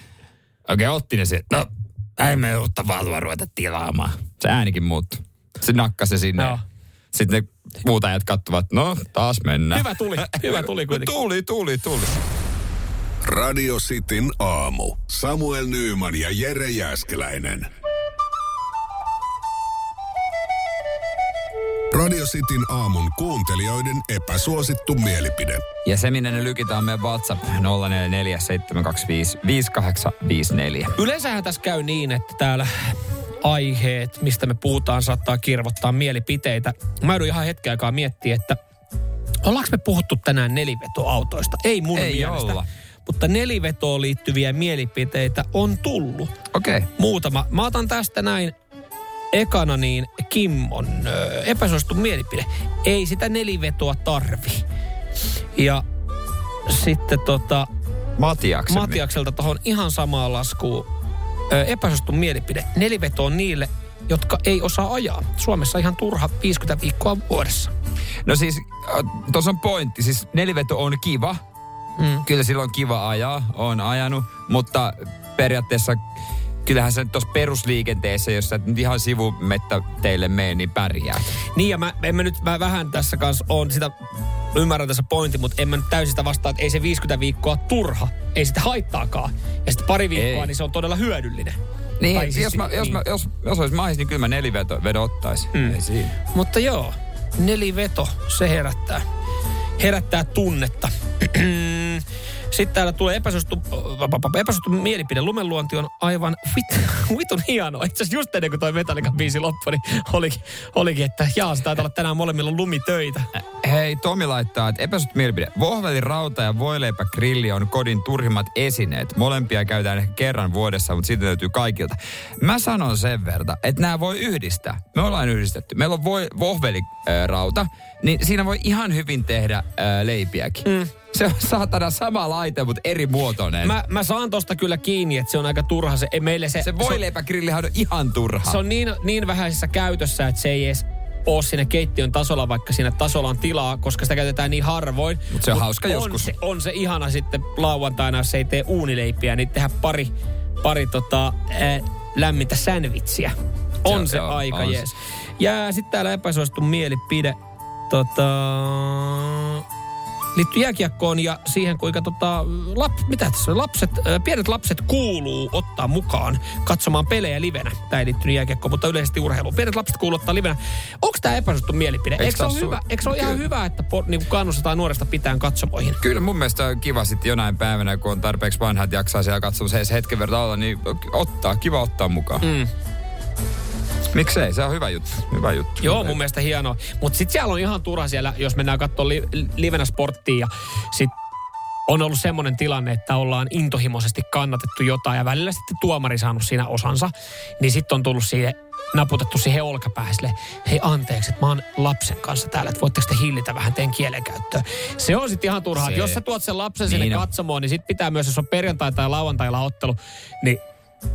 oikein otti ne sieltä. No, ei me uutta valua ruveta tilaamaan. Se äänikin muuttui. Se nakkasi sinne. No. Sitten ne muut ajat kattuvat, no taas mennään. Hyvä tuli, hyvä tuli kuitenkin. Tuli, tuli, tuli. Radio Cityn aamu. Samuel Nyyman ja Jere Jäskeläinen. Radio Cityn aamun kuuntelijoiden epäsuosittu mielipide. Ja se, minne ne lykitään meidän WhatsApp 0447255854. Yleensähän tässä käy niin, että täällä aiheet, mistä me puhutaan, saattaa kirvottaa mielipiteitä. Mä joudun ihan hetken aikaa miettiä, että ollaanko me puhuttu tänään nelivetoautoista? Ei mun Ei mielestä. olla. Mutta nelivetoon liittyviä mielipiteitä on tullut. Okei. Okay. Muutama. Mä otan tästä näin ekana niin Kimmon ö, epäsuosittu mielipide. Ei sitä nelivetoa tarvi. Ja sitten tota... Matiaksen. Matiakselta tuohon ihan samaan laskuun epäsuosittu mielipide. Neliveto on niille, jotka ei osaa ajaa. Suomessa ihan turha 50 viikkoa vuodessa. No siis, tuossa on pointti. Siis neliveto on kiva. Mm. Kyllä silloin on kiva ajaa, on ajanut, mutta periaatteessa kyllähän se tuossa perusliikenteessä, jos sä nyt ihan sivumettä teille mene, niin pärjää. Niin ja mä, en mä nyt mä vähän tässä kanssa on sitä, ymmärrän tässä pointti, mutta en mä nyt täysin sitä vastaa, että ei se 50 viikkoa turha, ei sitä haittaakaan. Ja sitten pari viikkoa, Ei. niin se on todella hyödyllinen. Niin, Tai siis- jos, mä, jos, niin. mä, jos, jos olisi mahis, niin kyllä mä neliveto vedo ottaisin. Mm. Ei siinä. Mutta joo, neliveto, se herättää, herättää tunnetta. Sitten täällä tulee epäsuosittu, epäsuosittu mielipide. Lumenluonti on aivan vit, vitun hienoa. Itse asiassa just ennen kuin toi Metallica biisi loppui, niin olikin, olikin että jaa, se taitaa olla tänään molemmilla lumitöitä. Hei, Tomi laittaa, että epäsut mielipide. Vohveli, rauta ja voileipä grilli on kodin turhimmat esineet. Molempia käytetään ehkä kerran vuodessa, mutta siitä löytyy kaikilta. Mä sanon sen verran, että nämä voi yhdistää. Me ollaan yhdistetty. Meillä on voi, vohveli, äh, rauta, niin siinä voi ihan hyvin tehdä äh, leipiäkin. Mm. Se on saatana sama laite, mutta eri muotoinen. Mä, mä saan tosta kyllä kiinni, että se on aika turha. Se, ei meille se, se voileipägrillihan on ihan turha. Se on niin, niin vähäisessä käytössä, että se ei edes ole siinä keittiön tasolla, vaikka siinä tasolla on tilaa, koska sitä käytetään niin harvoin. Mutta se on Mut hauska on joskus. Se, on se ihana sitten lauantaina, jos ei tee uunileipiä, niin tehdä pari, pari tota, äh, lämmintä sandwichia. On Se- se, joo, aika on se. jees. Ja sitten täällä epäsuosittu mielipide. Tota, liittyy jääkiekkoon ja siihen, kuinka tota, lap, mitä tässä on? lapset, ö, pienet lapset kuuluu ottaa mukaan katsomaan pelejä livenä. Tämä ei liittynyt jääkiekkoon, mutta yleisesti urheiluun. Pienet lapset kuuluu ottaa livenä. Onko tämä epäsuosittu mielipide? Eikö se ole, hyvä, eikö se ole ihan hyvä, että po, niin kannustetaan nuoresta pitään katsomoihin? Kyllä mun mielestä on kiva sitten jonain päivänä, kun on tarpeeksi vanha, että jaksaa siellä katsomassa edes hetken verran olla, niin ottaa, kiva ottaa mukaan. Mm. Miksei? Se on hyvä juttu. Hyvä juttu. Joo, mun mielestä hienoa. Mutta sitten siellä on ihan turha siellä, jos mennään katsomaan li, livenä sporttiin ja sit on ollut semmoinen tilanne, että ollaan intohimoisesti kannatettu jotain ja välillä sitten tuomari saanut siinä osansa, niin sitten on tullut siihen naputettu siihen olkapäähän silleen, hei anteeksi, että mä oon lapsen kanssa täällä, että voitteko te hillitä vähän teidän kielenkäyttöä. Se on sitten ihan turhaa. Se- Jos sä tuot sen lapsen sinne Niin on. katsomoon, niin sitten pitää myös, jos on perjantai tai lauantailla ottelu, niin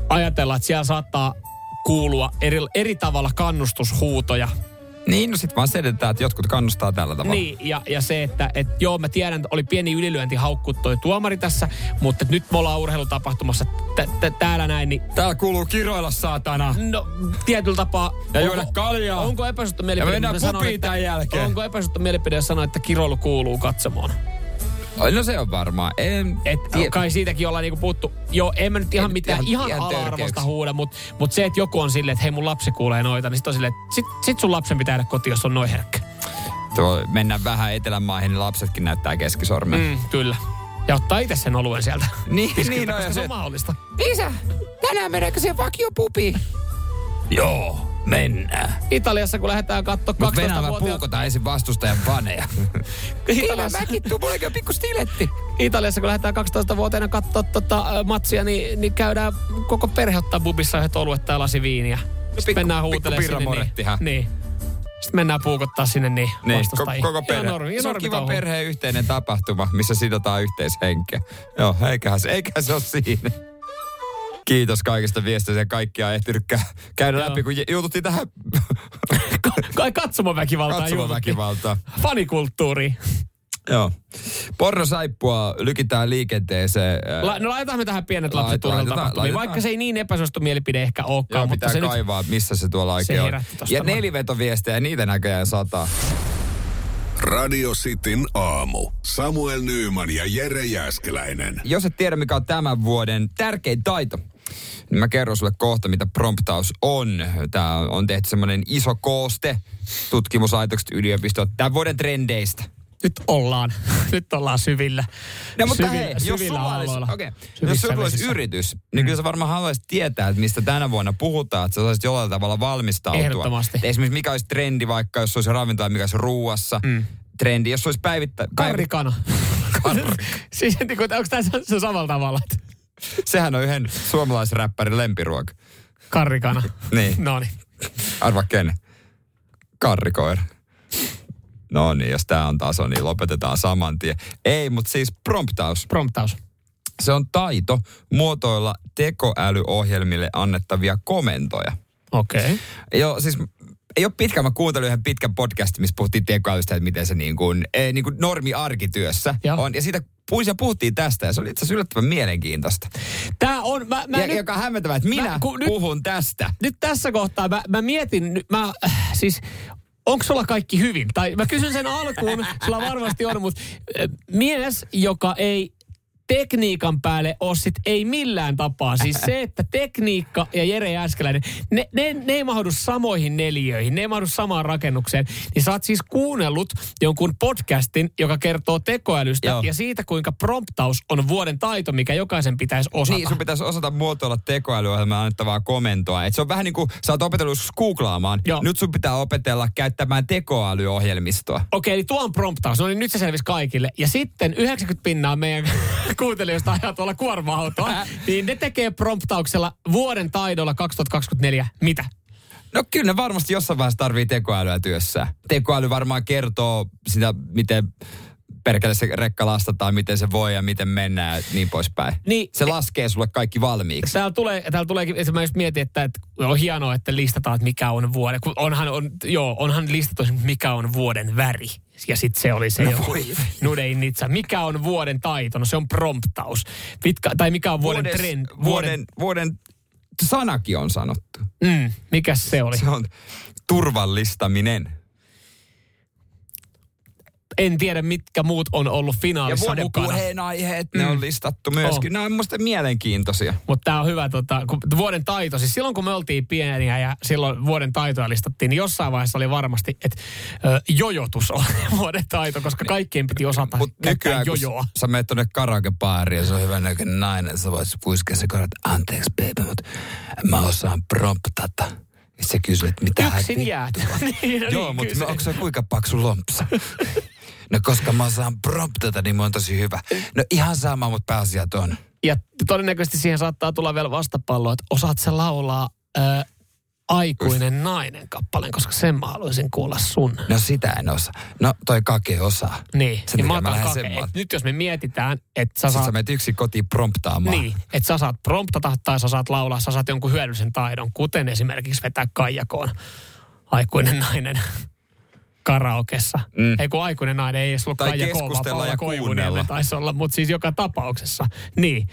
ajatella, että siellä saattaa kuulua eri, eri tavalla kannustushuutoja Niin, no sit vaan selitetään, että jotkut kannustaa tällä tavalla. niin, ja, ja se, että et joo, mä tiedän, että oli pieni ylilyönti haukkuu toi tuomari tässä, mutta nyt me ollaan urheilutapahtumassa t- t- täällä näin, niin Täällä kuuluu kiroilla, saatana. no, tietyllä tapaa... Ja onko- juoda kaljaa. Onko epäsuhta Ja mielipide? mennään että- tämän jälkeen. Onko epäsuhta mielipide, jos sanoo, että kiroilu kuuluu katsomaan? No se on varmaan. En, Et, tie- kai siitäkin ollaan niinku puhuttu. Joo, en mä nyt ihan En mitään ihan- ihan, ala-arvosta huuda, mutta mut se, että joku on silleen, että hei mun lapsi kuulee noita, niin sit on silleen, että sit, sit sun lapsen pitää jäädä kotiin, jos on noin herkkä. Tuo, mennään vähän etelänmaihin, niin lapsetkin näyttää keskisormen. Mm, kyllä. Ja ottaa itse sen oluen sieltä. Niin, Tiskiltä, niin on, koska se se- on mahdollista. Isä, tänään mennäänkö siihen vakiopubiin? Joo, mennään. Italiassa, kun lähdetään katsoa Mutta Venäjä 12-vuotiaat... puukotaan ensin vastustajan vaneja. Italiassa, mäkin tuu, on pikku stiletti. Italiassa, kun lähdetään 12-vuotiaana katsoa tota, matsia, niin, niin käydään koko perhe ottaa bubissa yhdet oluet tai lasi viiniä. Sitten pikku- mennään pikku huutelemaan sinne. Niin, pirramorettihan. niin. Sitten mennään puukottaa sinne niin, Niin, vastustajia. koko, koko perhe. Ihan normi, ihan se on normi kiva perheen yhteinen tapahtuma, missä sidotaan yhteishenkeä. Joo, eiköhän se, eiköhän se ole siinä. Kiitos kaikista viesteistä ja kaikkia on ehtinyt kä- käydä Joo. läpi, kun j- juututtiin tähän Kai katsomaväkivaltaa. katsomaväkivaltaan. Fanikulttuuri. Joo. Pornosaippua lykitään liikenteeseen. La, no laitetaan me tähän pienet lapset Laitetaan, laitetaan, tapahtumiin, laitetaan. vaikka se ei niin epäsuosittu mielipide ehkä olekaan, Joo, mutta pitää se nyt... kaivaa, missä se tuolla oikein se on. Ja nelivetoviestejä, niitä näköjään sataa. Radio Cityn aamu. Samuel Nyyman ja Jere Jäskeläinen. Jos et tiedä, mikä on tämän vuoden tärkein taito, mä kerron sulle kohta, mitä promptaus on. Tämä on tehty semmoinen iso kooste tutkimuslaitokset yliopistot tämän vuoden trendeistä. Nyt ollaan, nyt ollaan syvillä. No, mutta syvillä, hei, jos sulla olisi, okay, jos sulla olisi yritys, niin kyllä sä varmaan haluaisit tietää, että mistä tänä vuonna puhutaan, että sä saisit jollain tavalla valmistautua. Ehdottomasti. Et Esimerkiksi mikä olisi trendi vaikka, jos olisi ravintola, mikä olisi ruuassa. Mm. Trendi, jos olisi päivittä... Karrikana. siis niin kuin, onko tämä se samalla tavalla? että Sehän on yhden suomalaisräppärin lempiruoka. Karrikana. Niin. No niin. Arva ken? Karrikoira. No niin, jos tämä on taso, niin lopetetaan saman tien. Ei, mutta siis promptaus. Promptaus. Se on taito muotoilla tekoälyohjelmille annettavia komentoja. Okei. Okay. Joo, siis ei ole pitkä, mä kuuntelin yhden pitkän podcastin, missä puhuttiin tekoälystä, että miten se niin kuin, eh, niin kuin normi arkityössä on. Ja siitä puhuin ja puhuttiin tästä ja se oli itse asiassa yllättävän mielenkiintoista. Tää on, mä, mä ja, nyt, joka on hämmentävää, että minä Mä- kun nyt- puhun tästä. nyt tässä kohtaa mä, mä mietin, nyt mä, äh, siis onko sulla kaikki hyvin? Tai mä kysyn sen alkuun, sulla varmasti on, mutta äh, mies, joka ei tekniikan päälle ole sit ei millään tapaa. Siis se, että tekniikka ja Jere Jääskeläinen, ne, ne, ne ei mahdu samoihin neliöihin, ne ei mahdu samaan rakennukseen. Niin sä oot siis kuunnellut jonkun podcastin, joka kertoo tekoälystä Joo. ja siitä, kuinka promptaus on vuoden taito, mikä jokaisen pitäisi osata. Niin, sun pitäisi osata muotoilla tekoälyohjelmaa annettavaa komentoa. Et se on vähän niin kuin, sä oot opetellut googlaamaan. Joo. Nyt sun pitää opetella käyttämään tekoälyohjelmistoa. Okei, eli tuo on promptaus. No niin, nyt se selvisi kaikille. Ja sitten 90 pinnaa meidän kuuntelijoista ajaa tuolla kuorma-autoa, niin ne tekee promptauksella vuoden taidolla 2024 mitä? No kyllä ne varmasti jossain vaiheessa tarvii tekoälyä työssä. Tekoäly varmaan kertoo sitä, miten perkele se rekka lastataan, miten se voi ja miten mennään ja niin poispäin. Niin, se laskee sulle kaikki valmiiksi. Täällä, tulee, täällä tuleekin, just mietin, että, että on hienoa, että listataan, että mikä on vuoden. Kun onhan, on, joo, onhan listattu, esimerkiksi, mikä on vuoden väri. Ja sitten se oli se No joku voi. Nudein Nitsa. Mikä on vuoden taito? No se on promptaus. Mitkä, tai mikä on vuoden Vuodes- trend? Vuoden, vuoden sanakin on sanottu. Mm, mikäs se oli? Se on turvallistaminen. En tiedä, mitkä muut on ollut Ja finaalissa vuoden mukana. puheenaiheet, ne Mm. on listattu myöskin. On. Nämä on musta mielenkiintoisia. Mutta tämä on hyvä, tota, kun vuoden taito, siis silloin kun me oltiin pieniä ja silloin vuoden taitoa listattiin, niin jossain vaiheessa oli varmasti, että jojotus on vuoden taito, koska kaikkien piti osata Mut käyttää nykyään, kun jojoa. sä menet tonne karaokebaariin ja se on hyvän näköinen nainen, sä voisit puiskea se karat, anteeksi baby, mutta mä osaan promptata. Ja se kysyy, että mitä Yksin jäät. niin, no Joo, niin, mutta no, onko se- se kuinka paksu lompsa? no koska mä osaan promptata, niin mä oon tosi hyvä. No ihan sama, mutta pääasiat on. Ja todennäköisesti siihen saattaa tulla vielä vastapallo, että osaat sä laulaa ö, aikuinen nainen kappaleen, koska sen mä haluaisin kuulla sun. No sitä en osaa. No toi kake osaa. Niin, Sen niin mä otan kake. sen Et. Nyt jos me mietitään, että sä Sitten saat... sä menet yksin kotiin promptaamaan. Niin, että sä saat promptata tai sä saat laulaa, sä saat jonkun hyödyllisen taidon, kuten esimerkiksi vetää kaijakoon aikuinen nainen karaokessa. Mm. Ei kun aikuinen nainen, ei edes ollut Tai vaan keskustella ja kuunnella. taisi olla, mutta siis joka tapauksessa. Niin.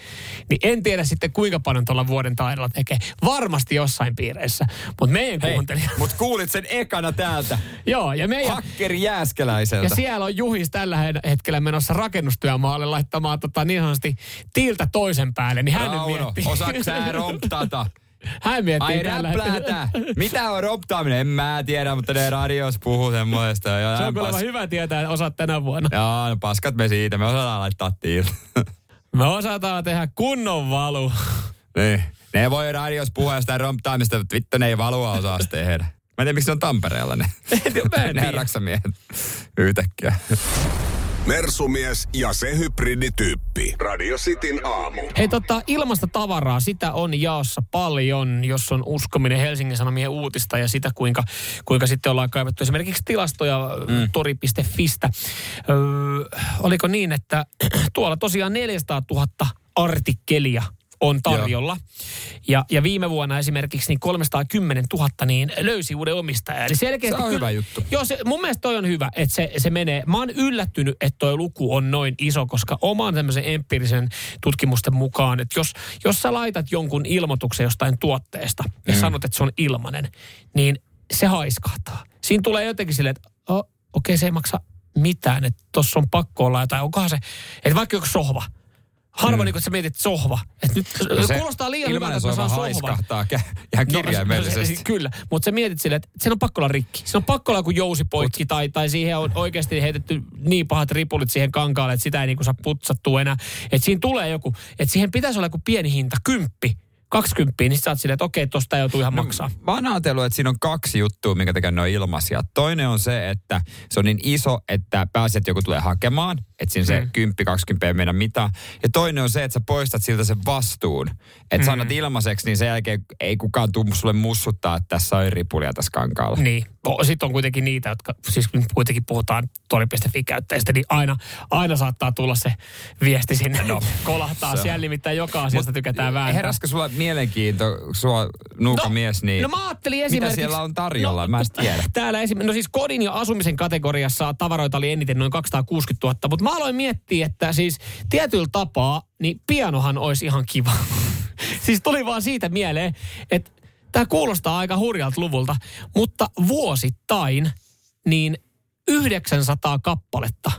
niin en tiedä sitten kuinka paljon tuolla vuoden taidolla tekee. Varmasti jossain piireissä, mutta meidän Hei, kuuntelija... mut kuulit sen ekana täältä. Joo, ja meidän... Hakkeri Jääskeläiseltä. Ja siellä on Juhis tällä he- hetkellä menossa rakennustyömaalle laittamaan tota, niin sanotusti tiiltä toisen päälle, niin hän Rauno, miettii. osaatko sä romptata? Hän miettii Ai tällä räplätä. Mitä on roptaaminen? En mä tiedä, mutta ne radios puhuu semmoista. Ja Se on kuulemma hyvä tietää, että osaat tänä vuonna. Joo, no paskat me siitä. Me osataan laittaa tiiltä. Me osataan tehdä kunnon valu. niin. Ne voi radios puhua sitä romptaamista, mutta vittu ne ei valua osaa tehdä. Mä en tiedä, miksi ne on Tampereella ne. Mä en ne raksamiehet yhtäkkiä. Mersumies ja se hybridityyppi. Radio Cityn aamu. Hei tota, ilmasta tavaraa, sitä on jaossa paljon, jos on uskominen Helsingin Sanomien uutista ja sitä, kuinka, kuinka sitten ollaan kaivettu esimerkiksi tilastoja mm. tori.fistä. Öö, oliko niin, että tuolla tosiaan 400 000 artikkelia on tarjolla. Ja, ja viime vuonna esimerkiksi niin 310 000 niin löysi uuden omistajan. Eli selkeästi Se on kyllä- hyvä juttu. Joo, se, mun mielestä toi on hyvä, että se, se menee. Mä oon yllättynyt, että toi luku on noin iso, koska oman tämmöisen empiirisen tutkimusten mukaan, että jos, jos sä laitat jonkun ilmoituksen jostain tuotteesta ja Mm. sanot, että se on ilmanen, niin se haiskahtaa. Siinä tulee jotenkin silleen, että oh, okei, okay, se ei maksa mitään, että tossa on pakko olla jotain. Onkohan se, että vaikka joku sohva. Harva mm. niin kun sä mietit sohva. Nyt No se kuulostaa liian hyvältä, että mä saan haiskahtaa kä- ihan kirjaimellisesti. No, se- kyllä, mutta sä mietit silleen, että siinä on pakko olla rikki. Siinä on pakko olla joku jousipoikki tai, tai siihen on oikeasti heitetty niin pahat ripulit siihen kankaalle, että sitä ei niinku saa putsattua enää. Että siinä tulee joku, että siihen pitäisi olla joku pieni hinta, kymppi, kaksikymppiä, niin sit sä oot silleen, että okei, tosta ei joutu ihan maksaa. Mä oon ajatellut, että siinä on kaksi juttua, minkä takia ne on ilmaisia. Toinen on se, että se on niin iso, että pääset että joku tulee hakemaan, että siinä se Mm. 10-20 ei mennä mitään. Ja toinen on se, että sä poistat siltä sen vastuun. Että Mm. mm. sanot ilmaiseksi, niin sen jälkeen ei kukaan tuu sulle mussuttaa, että tässä on ripulia tässä kankaalla. Niin. Sitten on kuitenkin niitä, jotka, siis kun kuitenkin puhutaan tori.fi-käyttäjistä, niin aina, aina saattaa tulla se viesti sinne. No, kolahtaa se siellä, nimittäin joka asiasta tykätään vääntää. Heräskö sulla mielenkiinto, sua nuuka No, mies, niin no mä ajattelin mitä esimerkiksi- siellä on tarjolla? mä en tiedä. Täällä esim... no siis kodin ja asumisen kategoriassa tavaroita oli eniten noin 260 000, mutta mä aloin miettiä, että siis tietyllä tapaa, niin pianohan olisi ihan kiva. siis tuli vaan siitä mieleen, että tämä kuulostaa aika hurjalta luvulta, mutta vuosittain niin 900 kappaletta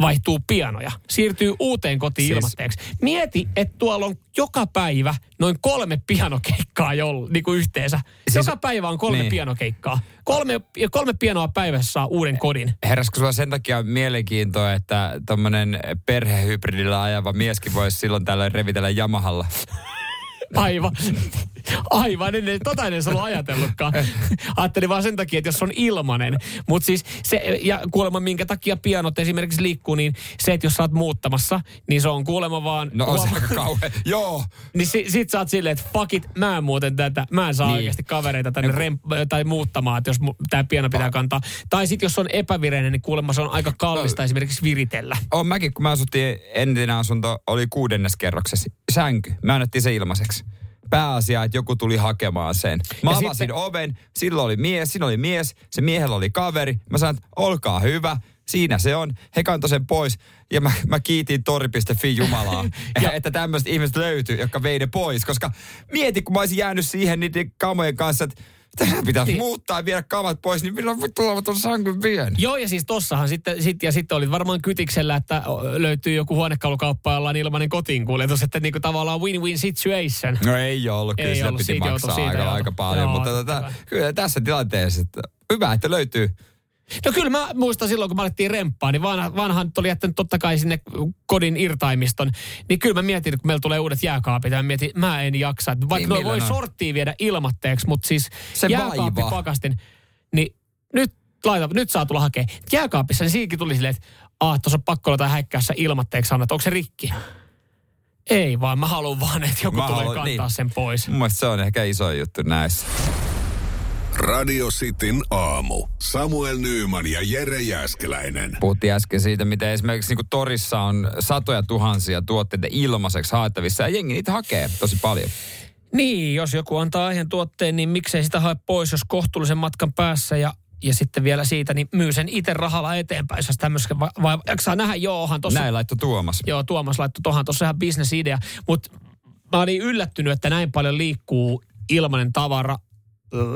vaihtuu pianoja, siirtyy uuteen kotiin Siis- ilmatteeksi. Mieti, että tuolla on joka päivä noin kolme pianokeikkaa joll, niin kuin yhteensä. Siis- joka päivä on kolme niin. pianokeikkaa. Kolme, kolme pianoa päivässä saa uuden kodin. Heräskö sulla sen takia mielenkiintoa, että tuommoinen perhehybridillä ajava mieskin voisi silloin tällöin revitellä Yamahalla? Aivan. Aivan, en, tota en edes ollut ajatellutkaan. Ajattelin vaan sen takia, että jos on ilmanen. Mutta siis se, ja kuulemma minkä takia pianot esimerkiksi liikkuu, niin se, että jos sä oot muuttamassa, niin se on kuulemma vaan... No on se aika kauhean. Joo. Niin si, sit sä oot silleen, että fuck it, mä en muuten tätä, mä en saa niin. Oikeasti kavereita tänne rem, tai muuttamaan, että jos mu, tää piano pitää kantaa. Tai sit jos on epävireinen, niin kuulemma se on aika kallista No. esimerkiksi viritellä. On mäkin, kun mä asuttiin, entinen asunto oli kuudennes kerroksessa. Sänky. Mä annettiin se ilmaiseksi. Pääasia, että joku tuli hakemaan sen. Mä Ja avasin sitten- oven, silloin oli mies, siinä oli mies, se miehellä oli kaveri. Mä sanoin, että olkaa hyvä, siinä se on. He kantoi sen pois ja mä, mä kiitin tori.fi Jumalaa, että tämmöiset ihmiset löytyy, jotka vei ne pois. Koska mieti, kun mä olisin jäänyt siihen niiden kamojen kanssa, että tässä pitäisi Niin. muuttaa ja viedä kamat pois, niin milloin voi tulla tuon sankun vien? Joo, ja siis tossahan sitten, sit, ja sitten oli varmaan kytiksellä, että löytyy joku huonekalukauppa, jolla on ilmainen kotiinkuljetus, että niinku tavallaan win-win situation. No ei ollut, kyllä Ei sillä ollut, piti siitä maksaa siitä aika, aika paljon, Joo, mutta tota, kyllä tässä tilanteessa, että hyvä, että löytyy. No kyllä mä muistan silloin, kun mä alettiin remppaa, niin vanha, vanhan oli jättänyt totta kai sinne kodin irtaimiston. Niin kyllä mä mietin, kun meillä tulee uudet jääkaapit, ja mä mietin, mä en jaksa. Että Vaikka Niin, voi on? sorttia viedä ilmatteeksi, mutta siis Se pakastin, niin nyt, laita, nyt saa tulla hakea. Jääkaapissa, niin siinäkin tuli silleen, että ah, tuossa on pakko olla häikkäässä ilmatteeksi annat, onko se rikki? Ei vaan, mä haluan vaan, että joku Mä tulee haluan- kantaa niin. sen pois. Mun se on ehkä iso juttu näissä. Radio Cityn aamu. Samuel Nyyman ja Jere Jäskeläinen. Puhuttiin äsken siitä, miten esimerkiksi niin torissa on satoja tuhansia tuotteita ilmaiseksi haettavissa ja jengi niitä hakee tosi paljon. Niin, jos joku antaa aiheen tuotteen, niin miksei sitä hae pois, jos kohtuullisen matkan päässä ja ja sitten vielä siitä, niin myy sen itse rahalla eteenpäin, jos tämmöistä vai, vai jaksaa nähdä, joohan tuossa. Näin laittoi Tuomas. Joo, Tuomas laittoi tuohon, tuossa ihan bisnesidea. Mutta mä olin yllättynyt, että näin paljon liikkuu ilmainen tavara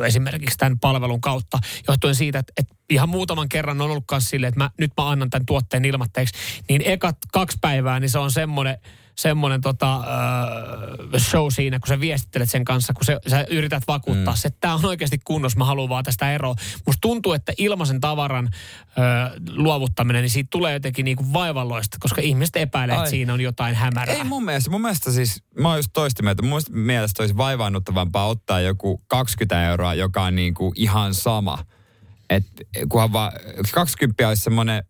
esimerkiksi tämän palvelun kautta, johtuen siitä, että, että ihan muutaman kerran on ollut silleen, että mä, nyt mä annan tämän tuotteen ilmatteeksi, niin ekat kaksi päivää, niin se on semmoinen, semmoinen tota, äh, show siinä, kun sä viestittelet sen kanssa, kun se, sä yrität vakuuttaa mm. se, että tämä on oikeasti kunnossa, mä haluan vaan tästä eroa. Musta tuntuu, että ilmaisen tavaran äh, luovuttaminen, niin siitä tulee jotenkin niinku vaivalloista, koska ihmiset epäilee, että siinä on jotain hämärää. Ei mun mielestä, mun mielestä siis, mä oon just toista mieltä, mun mielestä olisi vaivaannuttavampaa ottaa joku 20 euroa, joka on niin kuin ihan sama. että kunhan vaan 20 olisi semmoinen,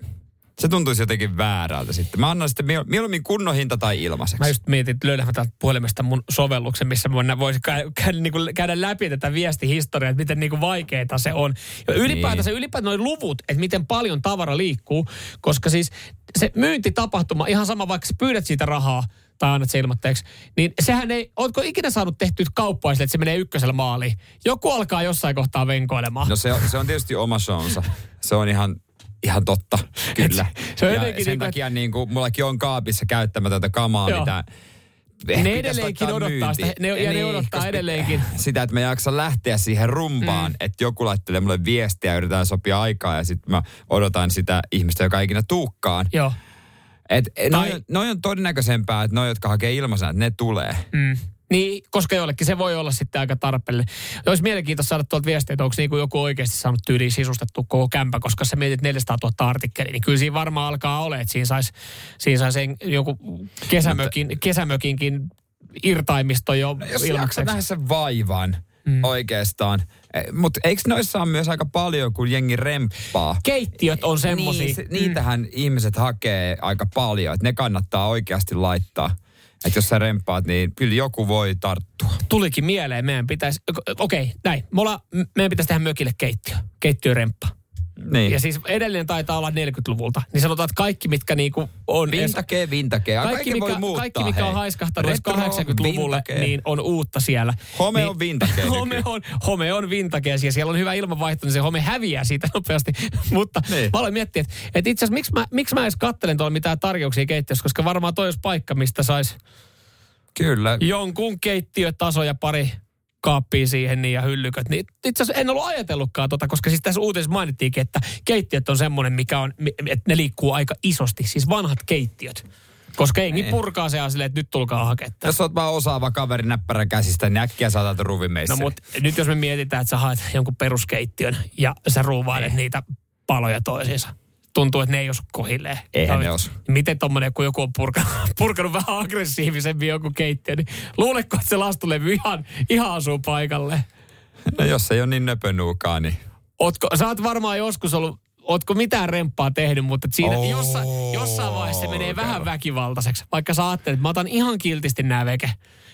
se tuntuisi jotenkin väärältä sitten. Mä annan sitten miel- mieluummin kunnon hinta tai ilmaiseksi. Mä just mietin, että löydän täältä puhelimesta mun sovelluksen, missä mä voisin käydä, käydä, niin kuin, käydä läpi tätä viestihistoriaa, että miten niin kuin vaikeaa se on. Ja ylipäätänsä, niin. ylipäätään noin luvut, että miten paljon tavara liikkuu, koska siis se myyntitapahtuma, ihan sama vaikka sä pyydät siitä rahaa, tai annat se ilmoitteeksi, niin sehän ei, ootko ikinä saanut tehtyä kauppaa sille, että se menee ykkösellä maaliin? Joku alkaa jossain kohtaa venkoilemaan. No se on, se on tietysti oma showunsa. Se on ihan, ihan totta, kyllä. se on ja sen niin takia niin kuin, mullakin on kaapissa käyttämätöntä kamaa, Joo. mitä Ne pitäisi edelleenkin odottaa sitä, ne, ja ne odottaa edelleenkin. Sitä, että mä jaksan lähteä siihen rumpaan, mm. että joku laittelee mulle viestiä ja yritetään sopia aikaa ja sitten mä odotan sitä ihmistä, joka ikinä tuukkaan. Joo. Et, Tai- noi, on- noi on todennäköisempää, että noi, jotka hakee ilmaisena, että ne tulee. Mm. Niin, koska jollekin se voi olla sitten aika tarpeellinen. Olisi mielenkiintoista saada tuolta viestiä, että onko niin kuin joku oikeasti saanut tyyliin sisustettu koko kämpä, koska sä mietit 400 000 artikkelia, niin kyllä siinä varmaan alkaa olla, että siinä saisi siinä sais joku kesämökin, kesämökinkin irtaimisto jo No, Jos nähdä sen vaivan mm. oikeastaan. Mutta eikö noissa ole myös aika paljon, kun jengi remppaa? Keittiöt on semmosia. Niin, se, niitähän ihmiset hakee aika paljon, että ne kannattaa oikeasti laittaa. Että jos sä remppaat, niin kyllä joku voi tarttua. Tulikin mieleen, meidän pitäisi, okei, okay, näin, me ollaan, meidän pitäisi tehdä mökille keittiö, keittiöremppa. Niin. Ja siis edellinen taitaa olla 40-luvulta. Niin sanotaan, että kaikki, mitkä niinku on... Vintakee, vintakee. Kaikki, kaikki mikä, voi muuttaa, kaikki, mikä hei. on haiskahtanut edes Retro, 80-luvulle, vintage. niin on uutta siellä. Home niin, on vintage home on, home on vintage ja siellä on hyvä ilmanvaihto, niin se home häviää siitä nopeasti. Mutta Niin. mä aloin miettiä, että, että itse asiassa miksi mä, miksi mä edes kattelen tuolla mitään tarjouksia keittiössä, koska varmaan toi olisi paikka, mistä saisi Kyllä. jonkun keittiötaso ja pari kaappia siihen niin ja hyllyköt. Niin itse asiassa en ollut ajatellutkaan tota, koska siis tässä uutisessa mainittiinkin, että keittiöt on semmoinen, mikä on, että ne liikkuu aika isosti. Siis vanhat keittiöt. Koska jengi Niin. purkaa se silleen, että nyt tulkaa haketta. Jos oot vaan osaava kaveri näppärä käsistä, niin äkkiä saatat ruvimeissä. No mutta nyt jos me mietitään, että sä haet jonkun peruskeittiön ja sä ruuvailet niitä paloja toisiinsa. Tuntuu, että ne ei osu kohilleen. Eihän ne osu. Miten tommonen, kun joku on purkanut, purkanut vähän aggressiivisemmin joku keittiö, niin luuletko, että se lastulevy ihan, ihan asuu paikalle? No jos ei ole niin nöpönuukaa, niin... Ootko, sä oot varmaan joskus ollut, ootko mitään remppaa tehnyt, mutta siinä Oo, jossa, jossain vaiheessa se menee kerro. vähän väkivaltaiseksi. Vaikka sä ajattelet, että mä otan ihan kiltisti nämä veke.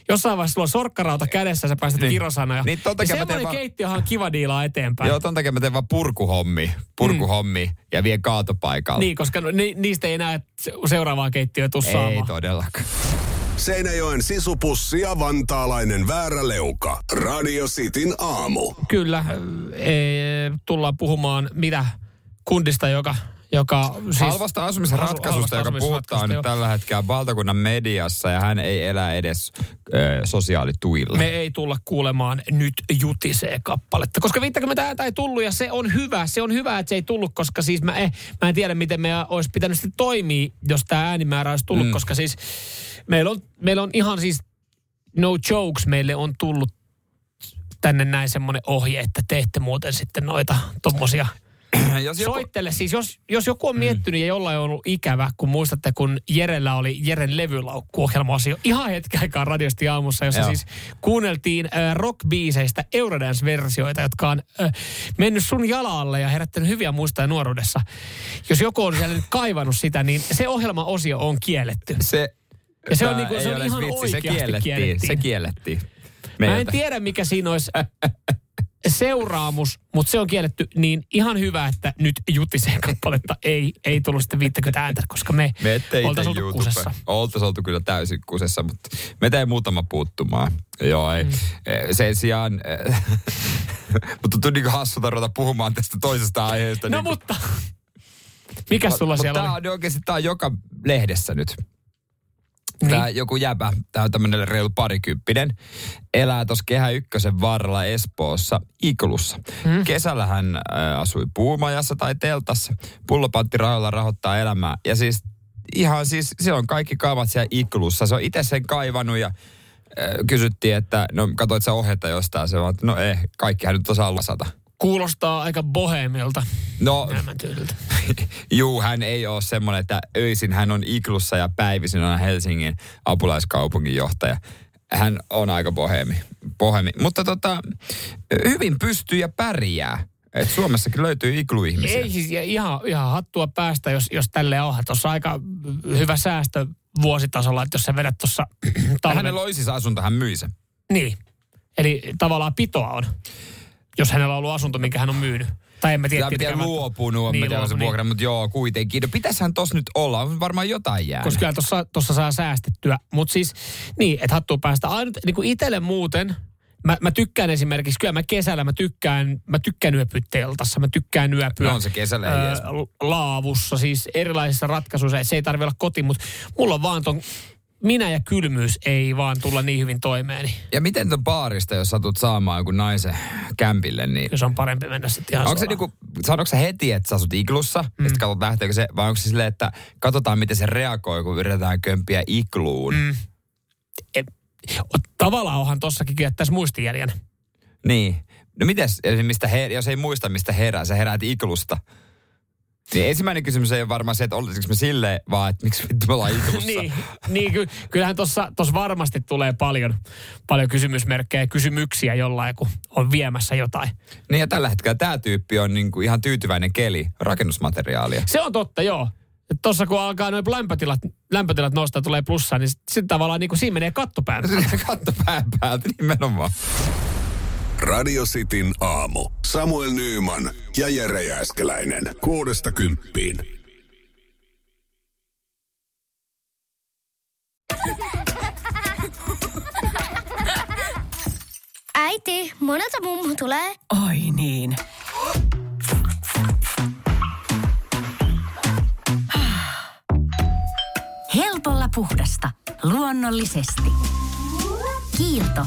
Jossain vaiheessa sulla on sorkkarauta kädessä, sä päästät Niin. kirosanoja. Niin ton ja takia mä teen semmoinen vaan- keittiöhän on kiva diilaa eteenpäin. Joo, ton takia mä teen vaan purkuhommi, purkuhommi ja vien kaatopaikalle. Niin, koska no, ni, niistä ei enää se- seuraavaa keittiöä tuu ei saamaan. todellakaan. Seinäjoen sisupussi ja vantaalainen vääräleuka. Radio Cityn aamu. Kyllä, e, tullaan puhumaan mitä kundista, joka, joka siis... Halvasta asumisratkaisusta, halvasta joka puhutaan asumisratkaisusta, nyt joo. tällä hetkellä valtakunnan mediassa ja hän ei elä edes ö, sosiaalituilla. Me ei tulla kuulemaan nyt jutisee kappaletta, koska 50 ääntä ei tullut ja se on hyvä. Se on hyvä, että se ei tullut, koska siis mä, eh, mä en tiedä, miten me olisi pitänyt sitten toimia, jos tämä äänimäärä olisi tullut, mm. koska siis meillä on, meillä on ihan siis no jokes, meille on tullut tänne näin semmoinen ohje, että teette muuten sitten noita tommosia jos joku, Soittele siis, jos, jos joku on miettinyt ja jollain on ollut ikävä, kun muistatte, kun Jerellä oli Jeren levylaukkuohjelma-osio ihan hetken aikaa radiosti aamussa, jossa Joo. siis kuunneltiin äh, rockbiiseistä Eurodance-versioita, jotka on äh, mennyt sun jalalle ja herättänyt hyviä muistoja nuoruudessa. Jos joku on siellä nyt kaivannut sitä, niin se ohjelma-osio on kielletty. se, Ja se on niinku- se on ihan vitsi, se kiellettiin. kiellettiin. Se kiellettiin. Mä en Meiltä. tiedä, mikä siinä olisi seuraamus, mutta se on kielletty, niin ihan hyvä, että nyt jutiseen kappaletta ei, ei tullut sitten 50 ääntä, koska me, Me oltaisiin oltu YouTube. kusessa. Oltaisiin oltu kyllä täysin kusessa, mutta me tein muutama puuttumaan. Joo, ei. Mm. Sen sijaan, eh, mutta tuntuu niin hassulta ruveta puhumaan tästä toisesta aiheesta. No niin mutta, mikä sulla siellä tää oli? on oikeasti, tää on joka lehdessä nyt. Niin. Tää joku jäbä, tää on tämmönen reilu parikymppinen, elää tuossa Kehä Ykkösen varrella Espoossa Iklussa. Mm. Kesällä hän ä, asui puumajassa tai teltassa. Pullopantti rahoilla rahoittaa elämää. Ja siis ihan siis, se on kaikki kaavat siellä Iklussa. Se on itse sen kaivannut ja ä, kysyttiin, että no katsoit sä ohjetta jostain. Se on, että no ei, kaikkihan nyt osaa lasata. Kuulostaa aika boheemilta. No. Juu, hän ei ole semmoinen, että öisin hän on Iklussa ja päivisin on Helsingin apulaiskaupunginjohtaja. Hän on aika bohemi. bohemi. Mutta tota, hyvin pystyy ja pärjää. Et Suomessakin löytyy ikluihmisiä. Ei siis ihan, ihan hattua päästä, jos, jos tälle on. Tuossa aika hyvä säästö vuositasolla, että jos sä vedät tuossa talven... Hänellä olisi siis asunto, hän myi sen. Niin. Eli tavallaan pitoa on, jos hänellä on ollut asunto, minkä hän on myynyt. Tai en mä tiedä. Välttämättä- luopunut, Niin, niin, mä se vuokra, mutta joo, kuitenkin. No pitäisihän tos nyt olla, on varmaan jotain jäänyt. Koska kyllä tossa, tossa saa säästettyä. Mutta siis, niin, että hattuu päästä. Ainut, niin kuin itselle muuten, mä, mä tykkään esimerkiksi, kyllä mä kesällä mä tykkään, mä tykkään yöpyä teltassa, mä tykkään yöpyä. No on se kesällä ää, laavussa, siis erilaisissa ratkaisuissa. Se ei tarvitse olla koti, mutta mulla on vaan ton, minä ja kylmyys ei vaan tulla niin hyvin toimeeni. Ja miten ton baarista, jos satut saamaan jonkun naisen kämpille, niin... Kyllä se on parempi mennä sitten ihan Onko se niinku, sanoiko se heti, että sä asut iglussa, mm. ja sitten katsot lähteekö se, vai onko se silleen, että katsotaan miten se reagoi, kun yritetään kömpiä igluun. Mm. Tavallaan onhan tossakin kyllä tässä muistijäljen. Niin. No mites, mistä her, jos ei muista mistä herää, sä heräät iglusta. Niin ensimmäinen kysymys ei ole varmaan se, että olisimmeko me silleen, vaan että miksi vittu me ollaan iglussa. niin, niin ky, kyllähän tuossa varmasti tulee paljon, paljon kysymysmerkkejä ja kysymyksiä jollain, kun on viemässä jotain. Niin ja tällä hetkellä tämä tyyppi on niinku ihan tyytyväinen keli rakennusmateriaalia. Se on totta, joo. Tuossa kun alkaa noin lämpötilat, lämpötilat nostaa, tulee plussaa, niin sitten tavallaan niin kuin siinä menee kattopään. Katto pään päältä nimenomaan. Radio Cityn aamu. Samuel Nyyman ja Jere Jääskeläinen. Kuudesta kymppiin. Äiti, monelta mummu tulee? Oi niin. Helpolla puhdasta. Luonnollisesti. Kiilto.